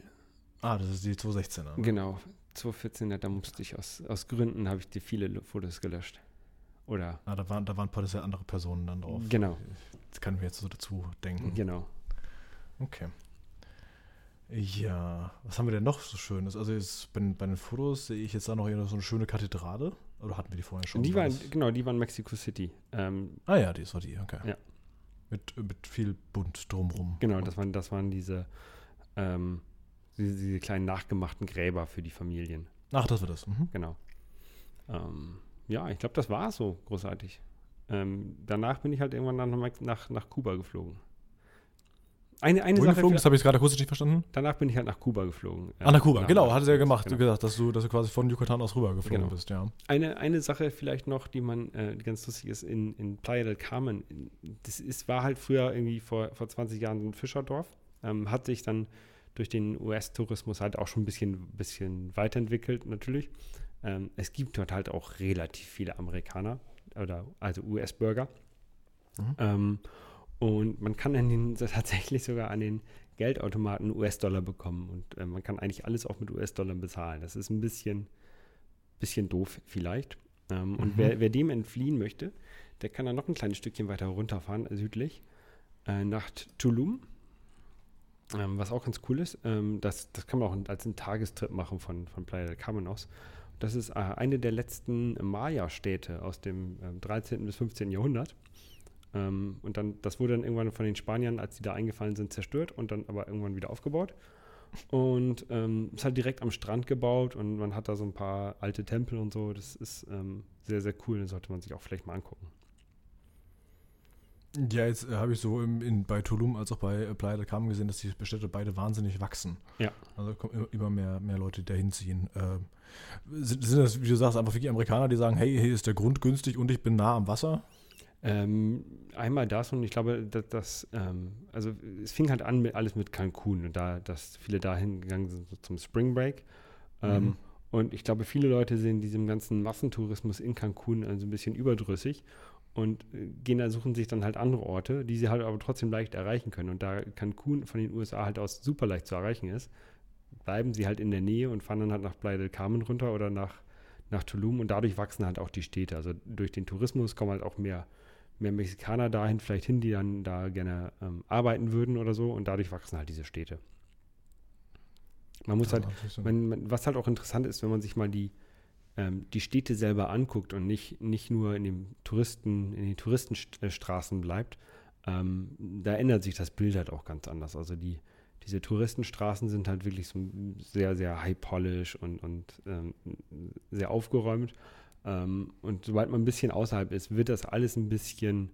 Ah, das ist die 2016er. Ne? Genau, 2014er, da musste ich aus, aus Gründen, habe ich die viele Fotos gelöscht. Oder? Ah, da waren, da waren potenziell andere Personen dann drauf. Genau. Das kann ich mir jetzt so dazu denken. Genau. Okay. Ja, was haben wir denn noch so Schönes? Also jetzt bei, bei den Fotos sehe ich jetzt da noch so eine schöne Kathedrale. Oder hatten wir die vorher schon? Die waren, genau, die waren Mexico City. Ähm, ah ja, die ist war die, okay. Ja. Mit, mit viel bunt drumrum. Genau, das waren, das waren diese, ähm, diese, diese, kleinen nachgemachten Gräber für die Familien. Ach, das war das. Mhm. Genau. Ähm, ja, ich glaube, das war so großartig. Ähm, danach bin ich halt irgendwann nach, nach, nach Kuba geflogen. Eine, eine Sache. Geflogen? Das habe ich gerade kurz nicht verstanden. Danach bin ich halt nach Kuba geflogen. Ah, nach Kuba, genau, hat es ja gemacht. Genau. gesagt, dass du, dass du quasi von Yucatan aus rüber geflogen genau. bist, ja. Eine, eine Sache vielleicht noch, die man äh, ganz lustig ist, in, in Playa del Carmen, das ist, war halt früher irgendwie vor, vor 20 Jahren so ein Fischerdorf, ähm, hat sich dann durch den US-Tourismus halt auch schon ein bisschen, bisschen weiterentwickelt natürlich. Ähm, es gibt dort halt auch relativ viele Amerikaner oder also US-Bürger. Mhm. Ähm, und man kann an den, [laughs] tatsächlich sogar an den Geldautomaten US-Dollar bekommen. Und äh, man kann eigentlich alles auch mit US-Dollar bezahlen. Das ist ein bisschen, bisschen doof vielleicht. Ähm, mhm. Und wer, wer, dem entfliehen möchte, der kann dann noch ein kleines Stückchen weiter runterfahren, südlich, äh, nach Tulum. Ähm, was auch ganz cool ist. Ähm, das, das kann man auch als einen Tagestrip machen von, von Playa del Carmen aus. Das ist äh, eine der letzten Maya-Städte aus dem äh, 13. bis 15. Jahrhundert. Ähm, und dann, das wurde dann irgendwann von den Spaniern, als die da eingefallen sind, zerstört und dann aber irgendwann wieder aufgebaut. Und ähm, ist halt direkt am Strand gebaut und man hat da so ein paar alte Tempel und so. Das ist ähm, sehr, sehr cool. Das sollte man sich auch vielleicht mal angucken. Ja, jetzt äh, habe ich so im, in, bei Tulum als auch bei Playa del Carmen gesehen, dass die Städte beide wahnsinnig wachsen. Ja. Also kommen immer mehr, mehr Leute, die da hinziehen. Äh, sind, sind, das, wie du sagst, einfach wirklich Amerikaner, die sagen, hey, hier ist der Grund günstig und ich bin nah am Wasser? Ähm, einmal das und ich glaube, dass das, ähm, also es fing halt an mit alles mit Cancun und da, dass viele dahin gegangen sind so zum Spring Break. Ähm, mhm. Und ich glaube, viele Leute sehen diesem ganzen Massentourismus in Cancun also ein bisschen überdrüssig und äh, gehen da, suchen sich dann halt andere Orte, die sie halt aber trotzdem leicht erreichen können. Und da Cancun von den USA halt aus super leicht zu erreichen ist, bleiben sie halt in der Nähe und fahren dann halt nach Playa del Carmen runter oder nach, nach Tulum und dadurch wachsen halt auch die Städte. Also durch den Tourismus kommen halt auch mehr mehr Mexikaner dahin vielleicht hin, die dann da gerne ähm, arbeiten würden oder so und dadurch wachsen halt diese Städte. Man muss halt, man, man, was halt auch interessant ist, wenn man sich mal die, ähm, die Städte selber anguckt und nicht, nicht nur in, dem Touristen, in den Touristenstraßen bleibt, ähm, da ändert sich das Bild halt auch ganz anders. Also die, diese Touristenstraßen sind halt wirklich so sehr, sehr high-polish und, und ähm, sehr aufgeräumt. Ähm, und sobald man ein bisschen außerhalb ist, wird das alles ein bisschen,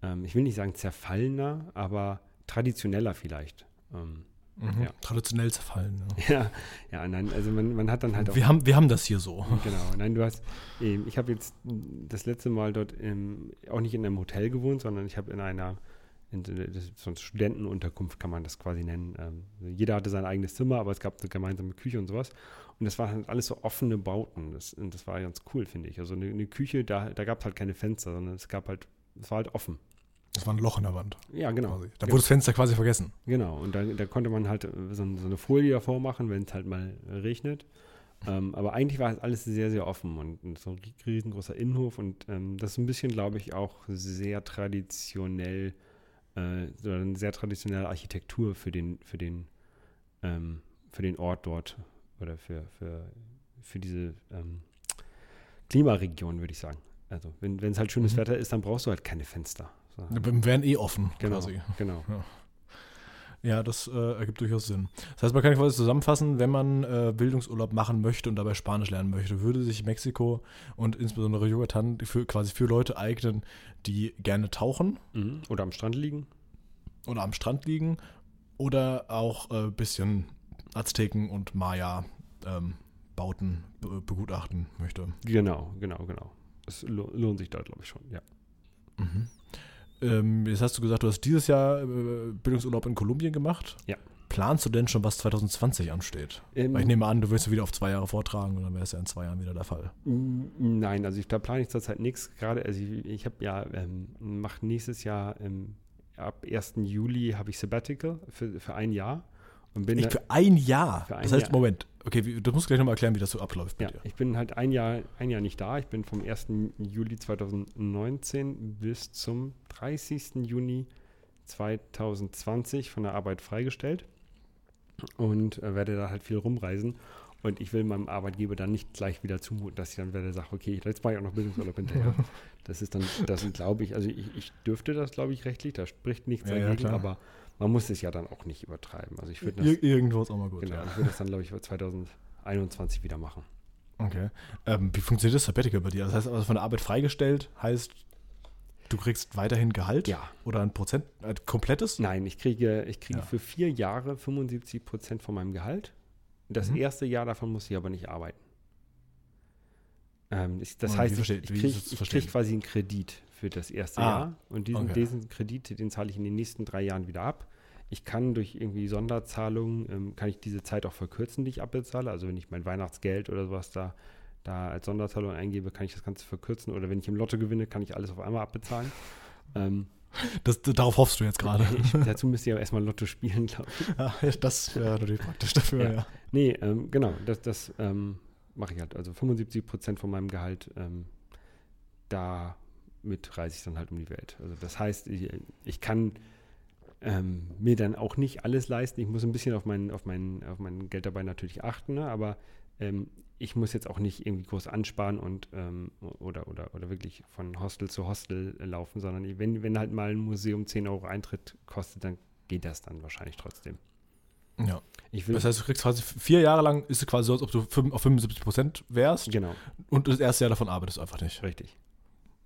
ähm, ich will nicht sagen zerfallener, aber traditioneller vielleicht. Ähm, mhm, ja. Traditionell zerfallen. Ja. [laughs] ja, ja, nein, also man, man hat dann halt auch. Wir haben, wir haben das hier so. [laughs] Genau, nein, du hast, ich habe jetzt das letzte Mal dort im, auch nicht in einem Hotel gewohnt, sondern ich habe in einer in, so eine Studentenunterkunft kann man das quasi nennen. Ähm, jeder hatte sein eigenes Zimmer, aber es gab eine gemeinsame Küche und sowas. Und das waren halt alles so offene Bauten. Das, und das war ganz cool, finde ich. Also eine, eine, Küche, da, da gab es halt keine Fenster, sondern es gab halt, es war halt offen. Das war ein Loch in der Wand. Ja, genau. Quasi. Da wurde das Fenster quasi vergessen. Genau. Und da, da konnte man halt so, so eine Folie davor machen, wenn es halt mal regnet. Ähm, aber eigentlich war alles sehr, sehr offen und, so ein riesengroßer Innenhof. Und ähm, das ist ein bisschen, glaube ich, auch sehr traditionell äh, eine sehr traditionelle Architektur für den, für den, ähm, für den Ort dort oder für, für, für diese ähm, Klimaregion, würde ich sagen. Also wenn es halt schönes mhm. Wetter ist, dann brauchst du halt keine Fenster. So. Wir wären eh offen genau, quasi. Genau. Ja. Ja, das äh, ergibt durchaus Sinn. Das heißt, man kann quasi zusammenfassen, wenn man äh, Bildungsurlaub machen möchte und dabei Spanisch lernen möchte, würde sich Mexiko und insbesondere Yucatan für, quasi für Leute eignen, die gerne tauchen. Mhm. Oder am Strand liegen. Oder am Strand liegen. Oder auch ein äh, bisschen Azteken und Maya-Bauten ähm, begutachten möchte. Genau, genau, genau. Es lohnt sich da, glaube ich, schon, ja. Mhm. Ähm, jetzt hast du gesagt, du hast dieses Jahr äh, Bildungsurlaub in Kolumbien gemacht. Ja. Planst du denn schon, was 2020 ansteht? Ähm, Weil ich nehme an, du wirst wieder auf zwei Jahre vortragen und dann wäre es ja in zwei Jahren wieder der Fall. Nein, also ich, da plane ich zurzeit nichts. Gerade, also ich, ich habe ja, ähm, mache nächstes Jahr, ähm, ab 1. Juli habe ich Sabbatical für, für ein Jahr. Und bin Echt, für ein Jahr? Für ein das heißt, Jahr. Moment, okay, wie, du musst gleich nochmal erklären, wie das so abläuft ja, dir. Ich bin halt ein Jahr, ein Jahr nicht da. Ich bin vom 1. Juli 2019 bis zum 30. Juni 2020 von der Arbeit freigestellt und äh, werde da halt viel rumreisen. Und ich will meinem Arbeitgeber dann nicht gleich wieder zumuten, dass ich dann werde sage, okay, jetzt mache ich auch noch Bildungsurlaub hinterher. [laughs] Das ist dann, das glaube ich, also ich, ich dürfte das, glaube ich, rechtlich, da spricht nichts ja, dagegen, ja, aber man muss es ja dann auch nicht übertreiben. Also ich würde das. Irgendwo ist auch mal gut. Genau, ja. ich würde das dann, glaube ich, 2021 wieder machen. Okay. Ähm, wie funktioniert das Sabbatical bei dir? Das heißt, also von der Arbeit freigestellt heißt, du kriegst weiterhin Gehalt? Ja. Oder ein Prozent, äh, komplettes? Nein, ich kriege, ich kriege ja. für vier Jahre 75 Prozent von meinem Gehalt. Das mhm. erste Jahr davon muss ich aber nicht arbeiten. Ähm, ich, das oh, heißt, ich, ich kriege krieg quasi einen Kredit für das erste ah, Jahr. Und diesen, okay. diesen Kredit, den zahle ich in den nächsten drei Jahren wieder ab. Ich kann durch irgendwie Sonderzahlungen, ähm, kann ich diese Zeit auch verkürzen, die ich abbezahle. Also wenn ich mein Weihnachtsgeld oder sowas da, da als Sonderzahlung eingebe, kann ich das Ganze verkürzen. Oder wenn ich im Lotto gewinne, kann ich alles auf einmal abbezahlen. [laughs] Ähm, das, darauf hoffst du jetzt gerade. [laughs] dazu müsste ich aber erstmal Lotto spielen, glaube ich. Ja, das wäre natürlich praktisch dafür, ja. ja. Nee, ähm, genau, das, das ähm, mache ich halt. Also 75 Prozent von meinem Gehalt, ähm, damit reise ich dann halt um die Welt. Also das heißt, ich, ich kann ähm, mir dann auch nicht alles leisten. Ich muss ein bisschen auf mein, auf mein, auf mein Geld dabei natürlich achten, ne? aber ähm, ich muss jetzt auch nicht irgendwie groß ansparen und ähm, oder, oder, oder wirklich von Hostel zu Hostel laufen, sondern wenn, wenn halt mal ein Museum 10 Euro Eintritt kostet, dann geht das dann wahrscheinlich trotzdem. Ja. das heißt, du kriegst quasi vier Jahre lang, ist es quasi so, als ob du auf 75 Prozent wärst. Genau. Und das erste Jahr davon arbeitest du einfach nicht. Richtig.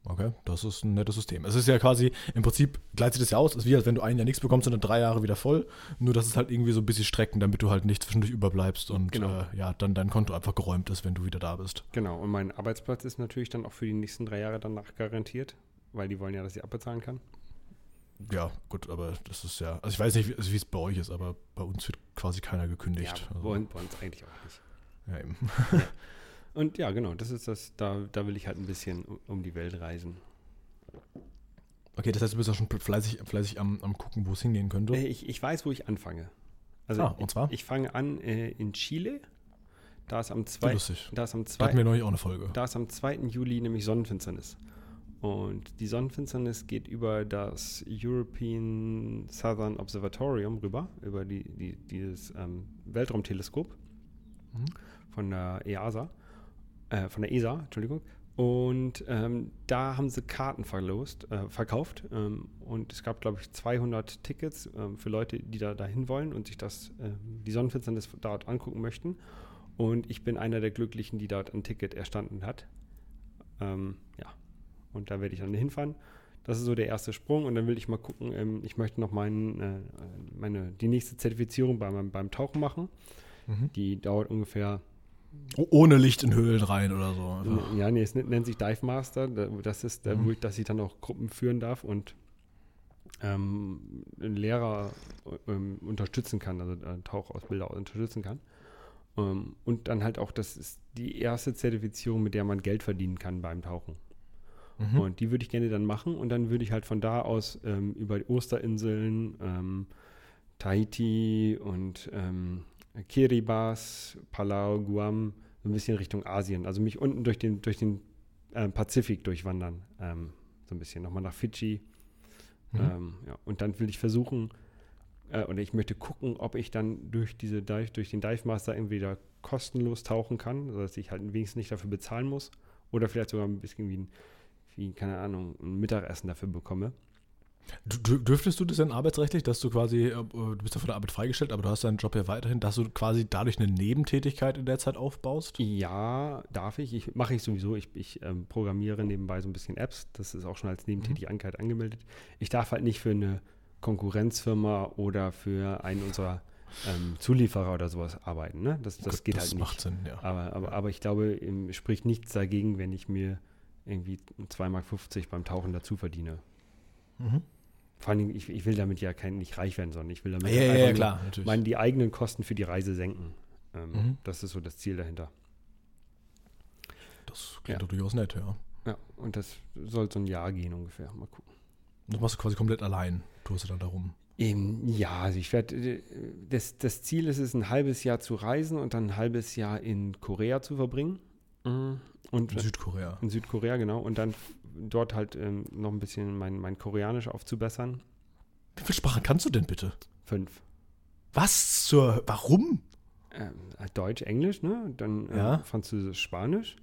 Okay, das ist ein nettes System. Es ist ja quasi, im Prinzip gleicht sich das ja aus, es ist wie als wenn du ein Jahr nichts bekommst und dann drei Jahre wieder voll. Nur das ist halt irgendwie so ein bisschen strecken, damit du halt nicht zwischendurch überbleibst und genau. äh, ja, dann dein Konto einfach geräumt ist, wenn du wieder da bist. Genau, und mein Arbeitsplatz ist natürlich dann auch für die nächsten drei Jahre danach garantiert, weil die wollen ja, dass ich abbezahlen kann. Ja, gut, aber das ist ja, also ich weiß nicht, wie, also wie es bei euch ist, aber bei uns wird quasi keiner gekündigt. Ja, also. bei, uns, bei uns eigentlich auch nicht. Ja, eben. Und ja, genau, das ist das, da, da will ich halt ein bisschen um die Welt reisen. Okay, das heißt, du bist auch schon fleißig, fleißig am, am gucken, wo es hingehen könnte. Äh, ich, ich weiß, wo ich anfange. Also ah, und zwar? Ich, ich fange an äh, in Chile. Da ist am 2. Da ist am 2. Da hatten wir neulich auch eine Folge. Da ist am 2. Juli nämlich Sonnenfinsternis. Und die Sonnenfinsternis geht über das European Southern Observatorium rüber, über die, die dieses ähm, Weltraumteleskop mhm. von der EASA äh, von der ESA, Entschuldigung. Und ähm, da haben sie Karten verlost, äh, verkauft. Ähm, und es gab, glaube ich, 200 Tickets ähm, für Leute, die da dahin wollen und sich das, äh, die Sonnenfinsternis dort angucken möchten. Und ich bin einer der Glücklichen, die dort ein Ticket erstanden hat. Ähm, ja. Und da werde ich dann hinfahren. Das ist so der erste Sprung. Und dann will ich mal gucken, ähm, ich möchte noch meinen, äh, meine, die nächste Zertifizierung beim, beim Tauchen machen. Mhm. Die dauert ungefähr ohne Licht in Höhlen rein oder so. Einfach. Ja, nee, es nennt sich Dive Master. Das ist, mhm. wo ich, dass ich dann auch Gruppen führen darf und ähm, einen Lehrer ähm, unterstützen kann, also einen Tauchausbilder unterstützen kann. Ähm, und dann halt auch, das ist die erste Zertifizierung, mit der man Geld verdienen kann beim Tauchen. Mhm. Und die würde ich gerne dann machen und dann würde ich halt von da aus ähm, über die Osterinseln, ähm, Tahiti und ähm, Kiribati, Palau, Guam, so ein bisschen Richtung Asien. Also mich unten durch den, durch den äh, Pazifik durchwandern. Ähm, so ein bisschen nochmal nach Fidschi. Mhm. Ähm, ja, und dann will ich versuchen, äh, oder ich möchte gucken, ob ich dann durch diese Dive, durch den Dive Master entweder kostenlos tauchen kann, sodass ich halt wenigstens nicht dafür bezahlen muss. Oder vielleicht sogar ein bisschen wie ein, wie, keine Ahnung, ein Mittagessen dafür bekomme. Dürftest du das denn arbeitsrechtlich, dass du quasi, äh, du bist ja von der Arbeit freigestellt, aber du hast deinen Job ja weiterhin, dass du quasi dadurch eine Nebentätigkeit in der Zeit aufbaust? Ja, darf ich. ich Mache ich sowieso. Ich, ich ähm, programmiere nebenbei so ein bisschen Apps. Das ist auch schon als Nebentätigkeit mhm. angemeldet. Ich darf halt nicht für eine Konkurrenzfirma oder für einen unserer ähm, Zulieferer oder sowas arbeiten. Ne? Das, das Gut, geht das halt nicht. Das macht Sinn, ja. Aber, aber, aber ich glaube, spricht nichts dagegen, wenn ich mir irgendwie 2,50 Mark beim Tauchen dazu verdiene. Mhm. Vor allem, ich, ich will damit ja kein, nicht reich werden, sondern ich will damit ja, ja, ja, klar, meine, die eigenen Kosten für die Reise senken. Ähm, mhm. Das ist so das Ziel dahinter. Das klingt ja. durchaus nett, ja. Ja, und das soll so ein Jahr gehen ungefähr. Mal gucken. Das machst du quasi komplett allein, tust du dann darum. Ähm, ja, also ich werde, äh, das, das Ziel ist es, ein halbes Jahr zu reisen und dann ein halbes Jahr in Korea zu verbringen. Und, in Südkorea. In Südkorea, genau. Und dann dort halt ähm, noch ein bisschen mein, mein Koreanisch aufzubessern. Wie viele Sprachen kannst du denn bitte? Fünf. Was zur, warum? Ähm, Deutsch, Englisch, ne? Dann äh, ja. Französisch, Spanisch.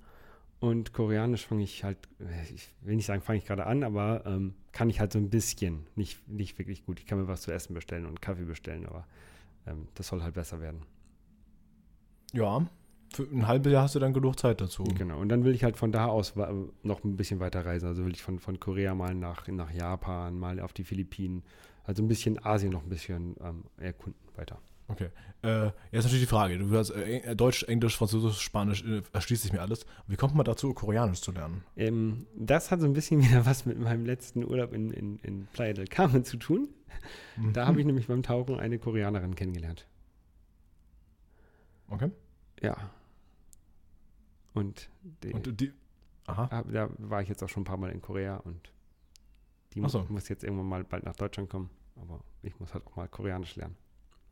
Und Koreanisch fange ich halt, äh, ich will nicht sagen, fange ich gerade an, aber ähm, kann ich halt so ein bisschen. Nicht, nicht wirklich gut. Ich kann mir was zu essen bestellen und Kaffee bestellen, aber ähm, das soll halt besser werden. Ja, für ein halbes Jahr hast du dann genug Zeit dazu. Genau, und dann will ich halt von da aus noch ein bisschen weiter reisen. Also will ich von, von Korea mal nach, nach Japan, mal auf die Philippinen. Also ein bisschen Asien noch ein bisschen ähm, erkunden weiter. Okay. Äh, jetzt natürlich die Frage. Du hast äh, Deutsch, Englisch, Französisch, Spanisch, äh, erschließt sich mir alles. Wie kommt man dazu, Koreanisch zu lernen? Ähm, das hat so ein bisschen [laughs] wieder was mit meinem letzten Urlaub in, in, in Playa del Carmen zu tun. Mhm. Da habe ich nämlich beim Tauchen eine Koreanerin kennengelernt. Okay. Ja. Und, die, und die, aha. da war ich jetzt auch schon ein paar Mal in Korea und die so. muss jetzt irgendwann mal bald nach Deutschland kommen. Aber ich muss halt auch mal Koreanisch lernen.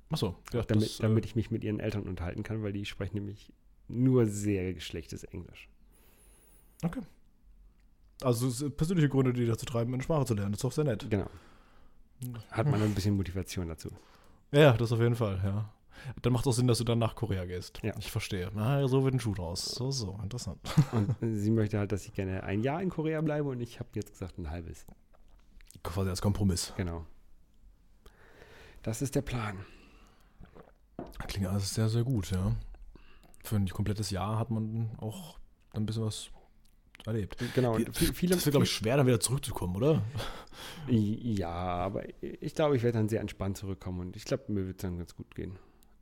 Achso, ja, damit, das, damit äh, ich mich mit ihren Eltern unterhalten kann, weil die sprechen nämlich nur sehr schlechtes Englisch. Okay. Also persönliche Gründe, die dazu treiben, eine Sprache zu lernen. Das ist doch sehr nett. Genau. Hat man ein bisschen Motivation dazu. Ja, das auf jeden Fall, ja. Dann macht es auch Sinn, dass du dann nach Korea gehst. Ja. Ich verstehe. Na, so wird ein Schuh draus. So, so, interessant. Und [laughs] sie möchte halt, dass ich gerne ein Jahr in Korea bleibe und ich habe jetzt gesagt ein halbes. Quasi als Kompromiss. Genau. Das ist der Plan. Klingt alles sehr, sehr gut, ja. Für ein komplettes Jahr hat man auch ein bisschen was erlebt. Genau. Und viele, das wird, glaube ich, schwer, dann wieder zurückzukommen, oder? [laughs] Ja, aber ich glaube, ich werde dann sehr entspannt zurückkommen und ich glaube, mir wird es dann ganz gut gehen.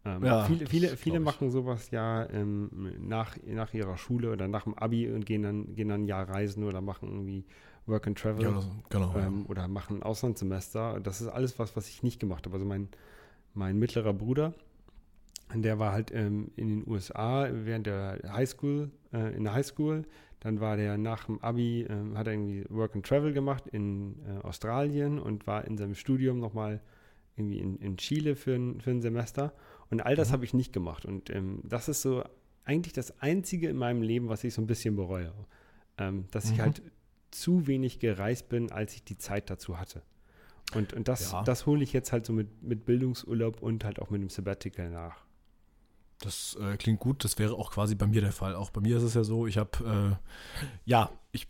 Ähm, ja, viele viele, viele machen sowas ja ähm, nach, nach ihrer Schule oder nach dem Abi und gehen dann, gehen dann ein Jahr reisen oder machen irgendwie Work and Travel ja, genau, ähm, ja. oder machen ein Auslandssemester. Das ist alles was, was ich nicht gemacht habe. Also mein, mein mittlerer Bruder, der war halt ähm, in den USA während der Highschool, äh, in der Highschool. Dann war der nach dem Abi, äh, hat er irgendwie Work and Travel gemacht in äh, Australien und war in seinem Studium nochmal irgendwie in, in Chile für ein, für ein Semester. Und all das mhm. habe ich nicht gemacht. Und ähm, das ist so eigentlich das Einzige in meinem Leben, was ich so ein bisschen bereue. Ähm, dass mhm. ich halt zu wenig gereist bin, als ich die Zeit dazu hatte. Und, und das, ja. das hole ich jetzt halt so mit, mit Bildungsurlaub und halt auch mit dem Sabbatical nach. Das äh, klingt gut. Das wäre auch quasi bei mir der Fall. Auch bei mir ist es ja so, ich habe, äh, ja, ich,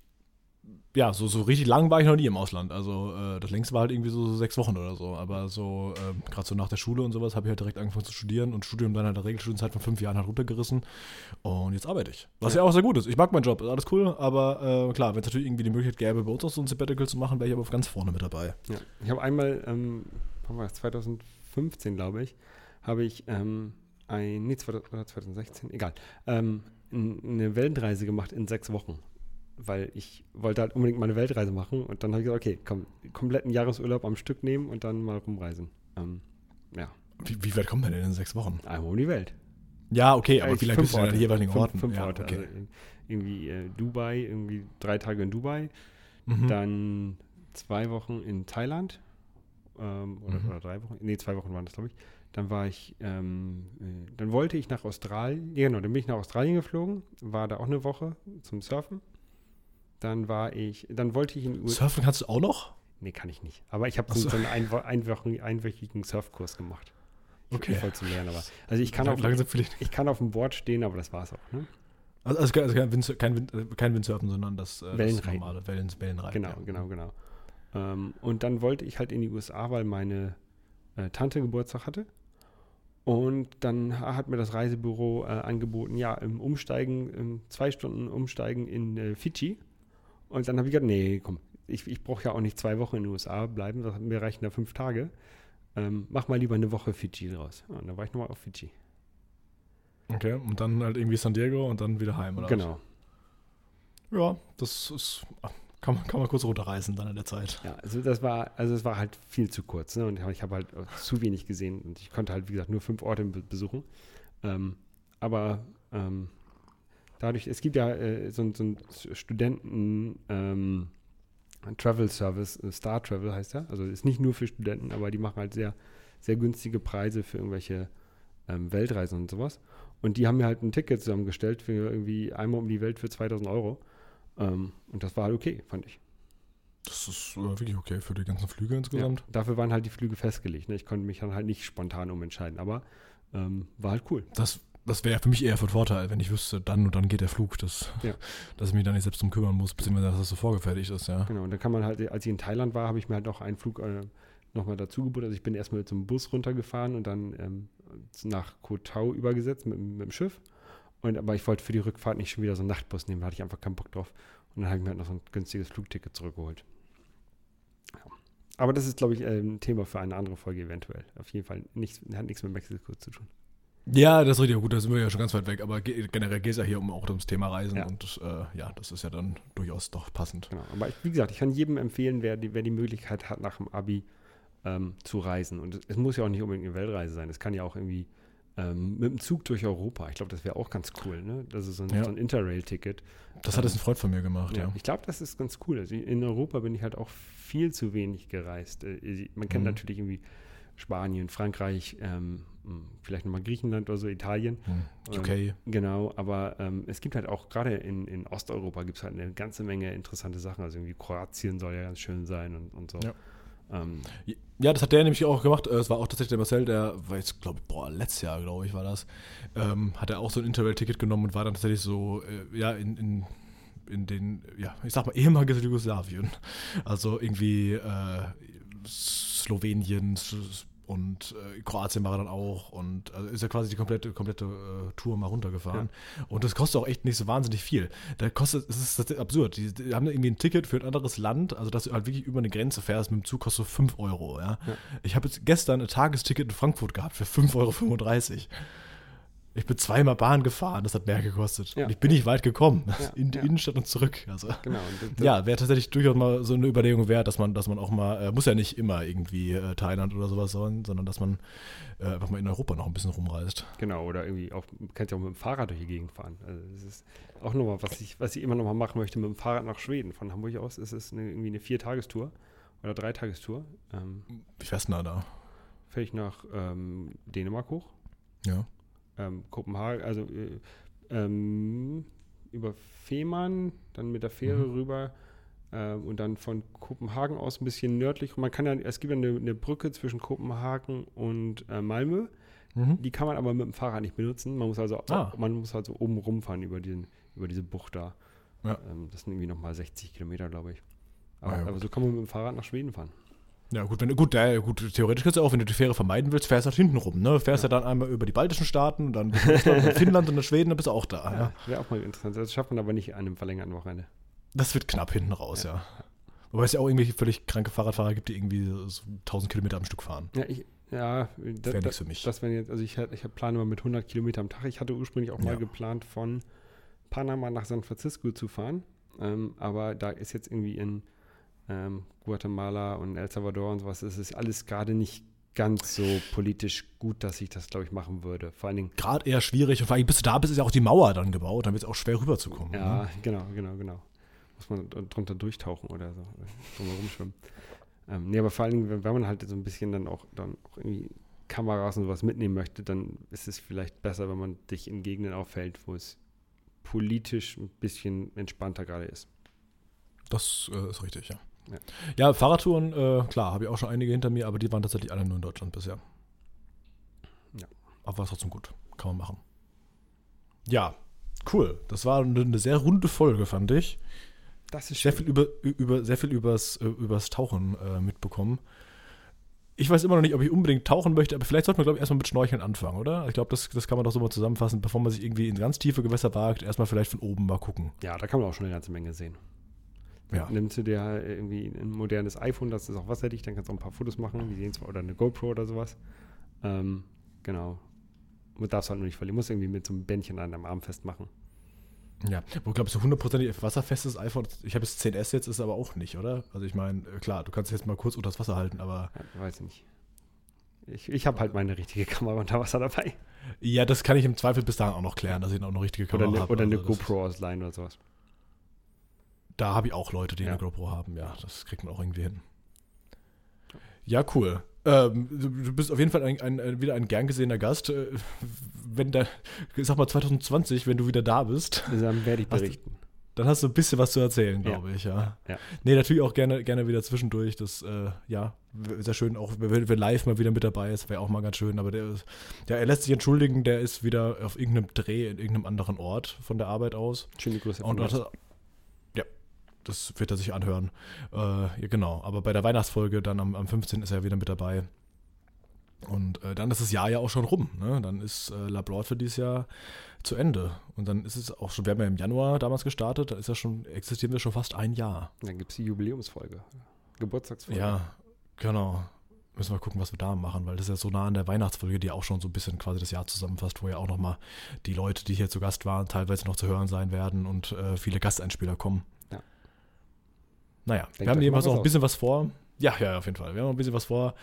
ja, so, so richtig lang war ich noch nie im Ausland. Also äh, das längste war halt irgendwie so, so sechs Wochen oder so. Aber so, ähm, gerade so nach der Schule und sowas, habe ich halt direkt angefangen zu studieren und Studium dann halt der Regelstudienzeit von fünf Jahren halt runtergerissen. Und jetzt arbeite ich. Was ja, ja auch sehr gut ist. Ich mag meinen Job, ist alles cool. Aber äh, klar, wenn es natürlich irgendwie die Möglichkeit gäbe, bei uns auch so ein Sabbatical zu machen, wäre ich aber ganz vorne mit dabei. Ja, ich habe einmal, ähm, wann war das, 2015, glaube ich, habe ich ähm, ein, nee, 2016, egal, ähm, eine Weltreise gemacht in sechs Wochen. Weil ich wollte halt unbedingt mal eine Weltreise machen und dann habe ich gesagt, okay, komm, kompletten Jahresurlaub am Stück nehmen und dann mal rumreisen. Ähm, ja. Wie, wie weit kommt man denn in sechs Wochen? Einmal um die Welt. Ja, okay, aber lange bist du in den jeweiligen fünf, Orten? Fünf ja, Orte. Okay. Also irgendwie äh, Dubai, irgendwie drei Tage in Dubai, mhm. dann zwei Wochen in Thailand ähm, oder, mhm. oder, drei Wochen, nee, zwei Wochen waren das, glaube ich. Dann war ich, ähm, äh, dann wollte ich nach Australien, genau, dann bin ich nach Australien geflogen, war da auch eine Woche zum Surfen. Dann war ich, dann wollte ich in USA. Surfen kannst du auch noch? Nee, kann ich nicht. Aber ich habe so, so einen einwöchigen, einwöchigen Surfkurs gemacht. Okay. voll zu lernen, aber. Also ich kann, auf, ich kann auf dem Board stehen, aber das war es auch. Ne? Also, also kein, Wind, kein, Wind, äh, kein Windsurfen, sondern das, äh, das normale Wellen, Wellenreiten. Genau, ja. genau, genau. Ähm, und dann wollte ich halt in die USA, weil meine äh, Tante Geburtstag hatte. Und dann hat mir das Reisebüro äh, angeboten, ja, im Umsteigen, im zwei Stunden Umsteigen in äh, Fidschi. Und dann habe ich gesagt, nee, komm, ich, ich brauche ja auch nicht zwei Wochen in den USA bleiben, mir reichen da fünf Tage. Ähm, mach mal lieber eine Woche Fidschi draus. Und dann war ich nochmal auf Fidschi. Okay, und dann halt irgendwie San Diego und dann wieder heim, oder? Genau. Was? Ja, das ist kann man, kann man kurz runterreißen dann in der Zeit. Ja, also das war, also es war halt viel zu kurz. Ne? Und ich habe halt zu wenig gesehen und ich konnte halt, wie gesagt, nur fünf Orte besuchen. Ähm, aber ähm, dadurch, es gibt ja äh, so, so einen Studenten ähm, Travel Service, äh, Star Travel heißt er. Also ist nicht nur für Studenten, aber die machen halt sehr, sehr günstige Preise für irgendwelche ähm, Weltreisen und sowas. Und die haben mir halt ein Ticket zusammengestellt für irgendwie einmal um die Welt für 2000 Euro. Ähm, und das war halt okay, fand ich. Das ist äh, wirklich okay für die ganzen Flüge insgesamt. Ja, dafür waren halt die Flüge festgelegt. Ne? Ich konnte mich dann halt nicht spontan umentscheiden, aber ähm, war halt cool. Das, das wäre für mich eher von Vorteil, wenn ich wüsste, dann und dann geht der Flug, dass, ja. [laughs] dass ich mich da nicht selbst drum kümmern muss, beziehungsweise dass das so vorgefertigt ist, ja. Genau, und dann kann man halt, als ich in Thailand war, habe ich mir halt noch einen Flug äh, nochmal dazu gebucht. Also ich bin erstmal zum Bus runtergefahren und dann ähm, nach Koh Tao übergesetzt mit, mit dem Schiff. Und, aber ich wollte für die Rückfahrt nicht schon wieder so einen Nachtbus nehmen, da hatte ich einfach keinen Bock drauf. Und dann habe ich mir halt noch so ein günstiges Flugticket zurückgeholt. Ja. Aber das ist, glaube ich, ein Thema für eine andere Folge eventuell. Auf jeden Fall nichts, hat nichts mit Mexiko zu tun. Ja, das ist richtig gut, da sind wir ja schon ganz weit weg, aber generell geht es ja hier um auch ums Thema Reisen ja. und äh, ja, das ist ja dann durchaus doch passend. Genau, aber ich, wie gesagt, ich kann jedem empfehlen, wer die, wer die Möglichkeit hat, nach dem Abi ähm, zu reisen. Und es muss ja auch nicht unbedingt eine Weltreise sein, es kann ja auch irgendwie ähm, mit dem Zug durch Europa. Ich glaube, das wäre auch ganz cool, ne? Das ist so ein, ja. so ein Interrail-Ticket. Das hat ähm, ein Freund von mir gemacht, ja. ja. Ich glaube, das ist ganz cool. Also in Europa bin ich halt auch viel zu wenig gereist. Äh, man kennt mhm. natürlich irgendwie Spanien, Frankreich, ähm, hm, vielleicht nochmal Griechenland oder so, Italien. Hm, UK. Ähm, genau, aber ähm, es gibt halt auch, gerade in, in Osteuropa gibt es halt eine ganze Menge interessante Sachen. Also irgendwie Kroatien soll ja ganz schön sein und, und so. Ja. Ähm, ja, das hat der nämlich auch gemacht. Es war auch tatsächlich der Marcel, der war jetzt, glaube ich, boah, letztes Jahr, glaube ich, war das. Ähm, hat er auch so ein Interrail-Ticket genommen und war dann tatsächlich so, äh, ja, in, in, in den, ja, ich sag mal, ehemaliges Jugoslawien. Also irgendwie äh, Slowenien, und äh, Kroatien war er dann auch und also ist ja quasi die komplette, komplette äh, Tour mal runtergefahren. Ja. Und das kostet auch echt nicht so wahnsinnig viel. Da kostet, es ist absurd. Die, die, haben irgendwie ein Ticket für ein anderes Land, also dass du halt wirklich über eine Grenze fährst mit dem Zug kostet so 5 Euro. Ja? ja. Ich habe jetzt gestern ein Tagesticket in Frankfurt gehabt für 5,35 Euro. Ich bin zweimal Bahn gefahren, das hat mehr gekostet. Ja. Und ich bin nicht weit gekommen. Ja, [laughs] in die ja. Innenstadt und zurück. Also, genau. Und ja, wäre tatsächlich durchaus mal so eine Überlegung wert, dass man, dass man auch mal, äh, muss ja nicht immer irgendwie äh, Thailand oder sowas sein, sondern dass man äh, einfach mal in Europa noch ein bisschen rumreist. Genau, oder irgendwie auch, man kann ja auch mit dem Fahrrad durch die Gegend fahren. Also das ist auch nochmal, was ich, was ich immer nochmal machen möchte, mit dem Fahrrad nach Schweden. Von Hamburg aus ist es eine, irgendwie eine Viertagestour oder Dreitagestour. Ähm, Wie fährst du da? Fähre ich nach ähm, Dänemark hoch. Ja ähm, Kopenhagen, also äh, ähm, über Fehmarn, dann mit der Fähre mhm. rüber äh, und dann von Kopenhagen aus ein bisschen nördlich. Man kann ja, es gibt ja eine, eine Brücke zwischen Kopenhagen und äh, Malmö. Mhm. Die kann man aber mit dem Fahrrad nicht benutzen. Man muss also, ah. man muss also oben rumfahren über, den, über diese Bucht da. Ja. Ähm, das sind irgendwie nochmal 60 Kilometer, glaube ich. Aber, ah, ja, aber so kann man mit dem Fahrrad nach Schweden fahren. Ja, gut, wenn, gut, äh, gut, theoretisch kannst du auch, wenn du die Fähre vermeiden willst, fährst du halt hinten rum. Ne? Fährst ja. ja dann einmal über die baltischen Staaten, dann Finnland und dann Schweden, dann bist du auch da. Ja, ja. Wäre auch mal interessant. Das schafft man aber nicht an einem verlängerten Wochenende. Das wird knapp hinten raus, ja. ja. Wobei es ja auch irgendwelche völlig kranke Fahrradfahrer gibt, die irgendwie so 1000 Kilometer am Stück fahren. Ja, ich, ja das wäre nichts für mich. Das jetzt, also ich, ich plane mal mit 100 Kilometer am Tag. Ich hatte ursprünglich auch mal geplant, von Panama nach San Francisco zu fahren. Ähm, aber da ist jetzt irgendwie in ähm, Guatemala und El Salvador und sowas, es ist alles gerade nicht ganz so politisch gut, dass ich das, glaube ich, machen würde. Vor allen Dingen. Gerade eher schwierig und vor allem, bis du da bist, ist ja auch die Mauer dann gebaut, dann wird es auch schwer rüberzukommen. Ja, ne? genau, genau, genau. Muss man drunter durchtauchen oder so, drüber rumschwimmen. Ähm, nee, aber vor allen Dingen, wenn man halt so ein bisschen dann auch, dann auch irgendwie Kameras und sowas mitnehmen möchte, dann ist es vielleicht besser, wenn man dich in Gegenden auffällt, wo es politisch ein bisschen entspannter gerade ist. Das äh, ist richtig, ja. Ja, ja Fahrradtouren, äh, klar, habe ich auch schon einige hinter mir, aber die waren tatsächlich alle nur in Deutschland bisher. Ja. Aber war trotzdem gut. Kann man machen. Ja, cool. Das war eine, eine sehr runde Folge, fand ich. Das ist sehr viel über, über sehr viel übers, äh, übers Tauchen äh, mitbekommen. Ich weiß immer noch nicht, ob ich unbedingt tauchen möchte, aber vielleicht sollte man, glaube ich, erstmal mit Schnorcheln anfangen, oder? Ich glaube, das, das kann man doch so mal zusammenfassen, bevor man sich irgendwie in ganz tiefe Gewässer wagt, erstmal vielleicht von oben mal gucken. Ja, da kann man auch schon eine ganze Menge sehen. Ja. Nimmst du dir irgendwie ein modernes iPhone, das ist auch wasserdicht, dann kannst du auch ein paar Fotos machen, die sehen zwar, oder eine GoPro oder sowas. Ähm, genau. Du darfst halt nur nicht verlieren. Du musst irgendwie mit so einem Bändchen an deinem Arm festmachen. Ja, wo glaubst du, hundertprozentig wasserfestes iPhone? Ich habe jetzt 10S jetzt, ist aber auch nicht, oder? Also ich meine, klar, du kannst jetzt mal kurz unter das Wasser halten, aber. Ja, weiß ich nicht. Ich, ich habe halt meine richtige Kamera unter Wasser dabei. Ja, das kann ich im Zweifel bis dahin auch noch klären, dass ich auch eine richtige Kamera habe. Oder eine, oder eine GoPro ausleihen oder sowas. Da habe ich auch Leute, die ja. eine GoPro haben. Ja, das kriegt man auch irgendwie hin. Ja, cool. Ähm, du, bist auf jeden Fall ein, ein, ein, wieder ein gern gesehener Gast. Äh, wenn da, ich sag mal 2020, wenn du wieder da bist, dann werde ich berichten. Hast, dann hast du ein bisschen was zu erzählen, glaube ja. ich, ja. ja. Nee, natürlich auch gerne, gerne wieder zwischendurch. Das, äh, ja, sehr schön, auch wenn, wenn live mal wieder mit dabei ist, wäre auch mal ganz schön. Aber der, ja, er lässt sich entschuldigen, der ist wieder auf irgendeinem Dreh in irgendeinem anderen Ort von der Arbeit aus. Schöne Grüße. Und hat, das wird er sich anhören. Äh, ja, genau, aber bei der Weihnachtsfolge dann am, am 15. ist er wieder mit dabei. Und äh, dann ist das Jahr ja auch schon rum. Ne? Dann ist äh, Labroad für dieses Jahr zu Ende. Und dann ist es auch schon, wir haben ja im Januar damals gestartet, da ist ja schon, existieren wir schon fast ein Jahr. Dann gibt es die Jubiläumsfolge. Geburtstagsfolge. Ja, Genau. Müssen wir gucken, was wir da machen, weil das ist ja so nah an der Weihnachtsfolge, die auch schon so ein bisschen quasi das Jahr zusammenfasst, wo ja auch nochmal die Leute, die hier zu Gast waren, teilweise noch zu hören sein werden und äh, viele Gasteinspieler kommen. Ja. Naja, Denkt wir haben jedenfalls noch was ein bisschen was vor. Ja, ja, auf jeden Fall. Wir haben noch ein bisschen was vor.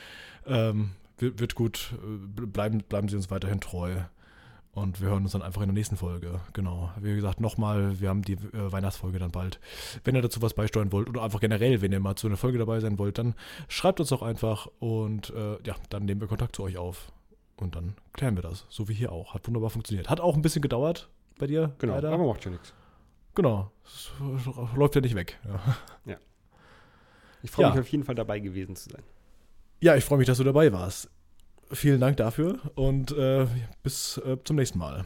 Ähm, wird, wird gut. Äh, Bleiben, bleiben Sie uns weiterhin treu. Und wir hören uns dann einfach in der nächsten Folge. Genau. Wie gesagt, nochmal, wir haben die äh, Weihnachtsfolge dann bald. Wenn ihr dazu was beisteuern wollt oder einfach generell, wenn ihr mal zu einer Folge dabei sein wollt, dann schreibt uns doch einfach und äh, ja, dann nehmen wir Kontakt zu euch auf. Und dann klären wir das. So wie hier auch. Hat wunderbar funktioniert. Hat auch ein bisschen gedauert bei dir. Genau, leider. aber macht ja nichts. Genau. Es läuft ja nicht weg. Ja, Ich freue Ja. mich auf jeden Fall dabei gewesen zu sein. ja ich freue mich, dass du dabei warst. Vielen Dank dafür und äh, bis äh, zum nächsten Mal.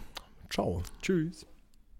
Ciao. Tschüss.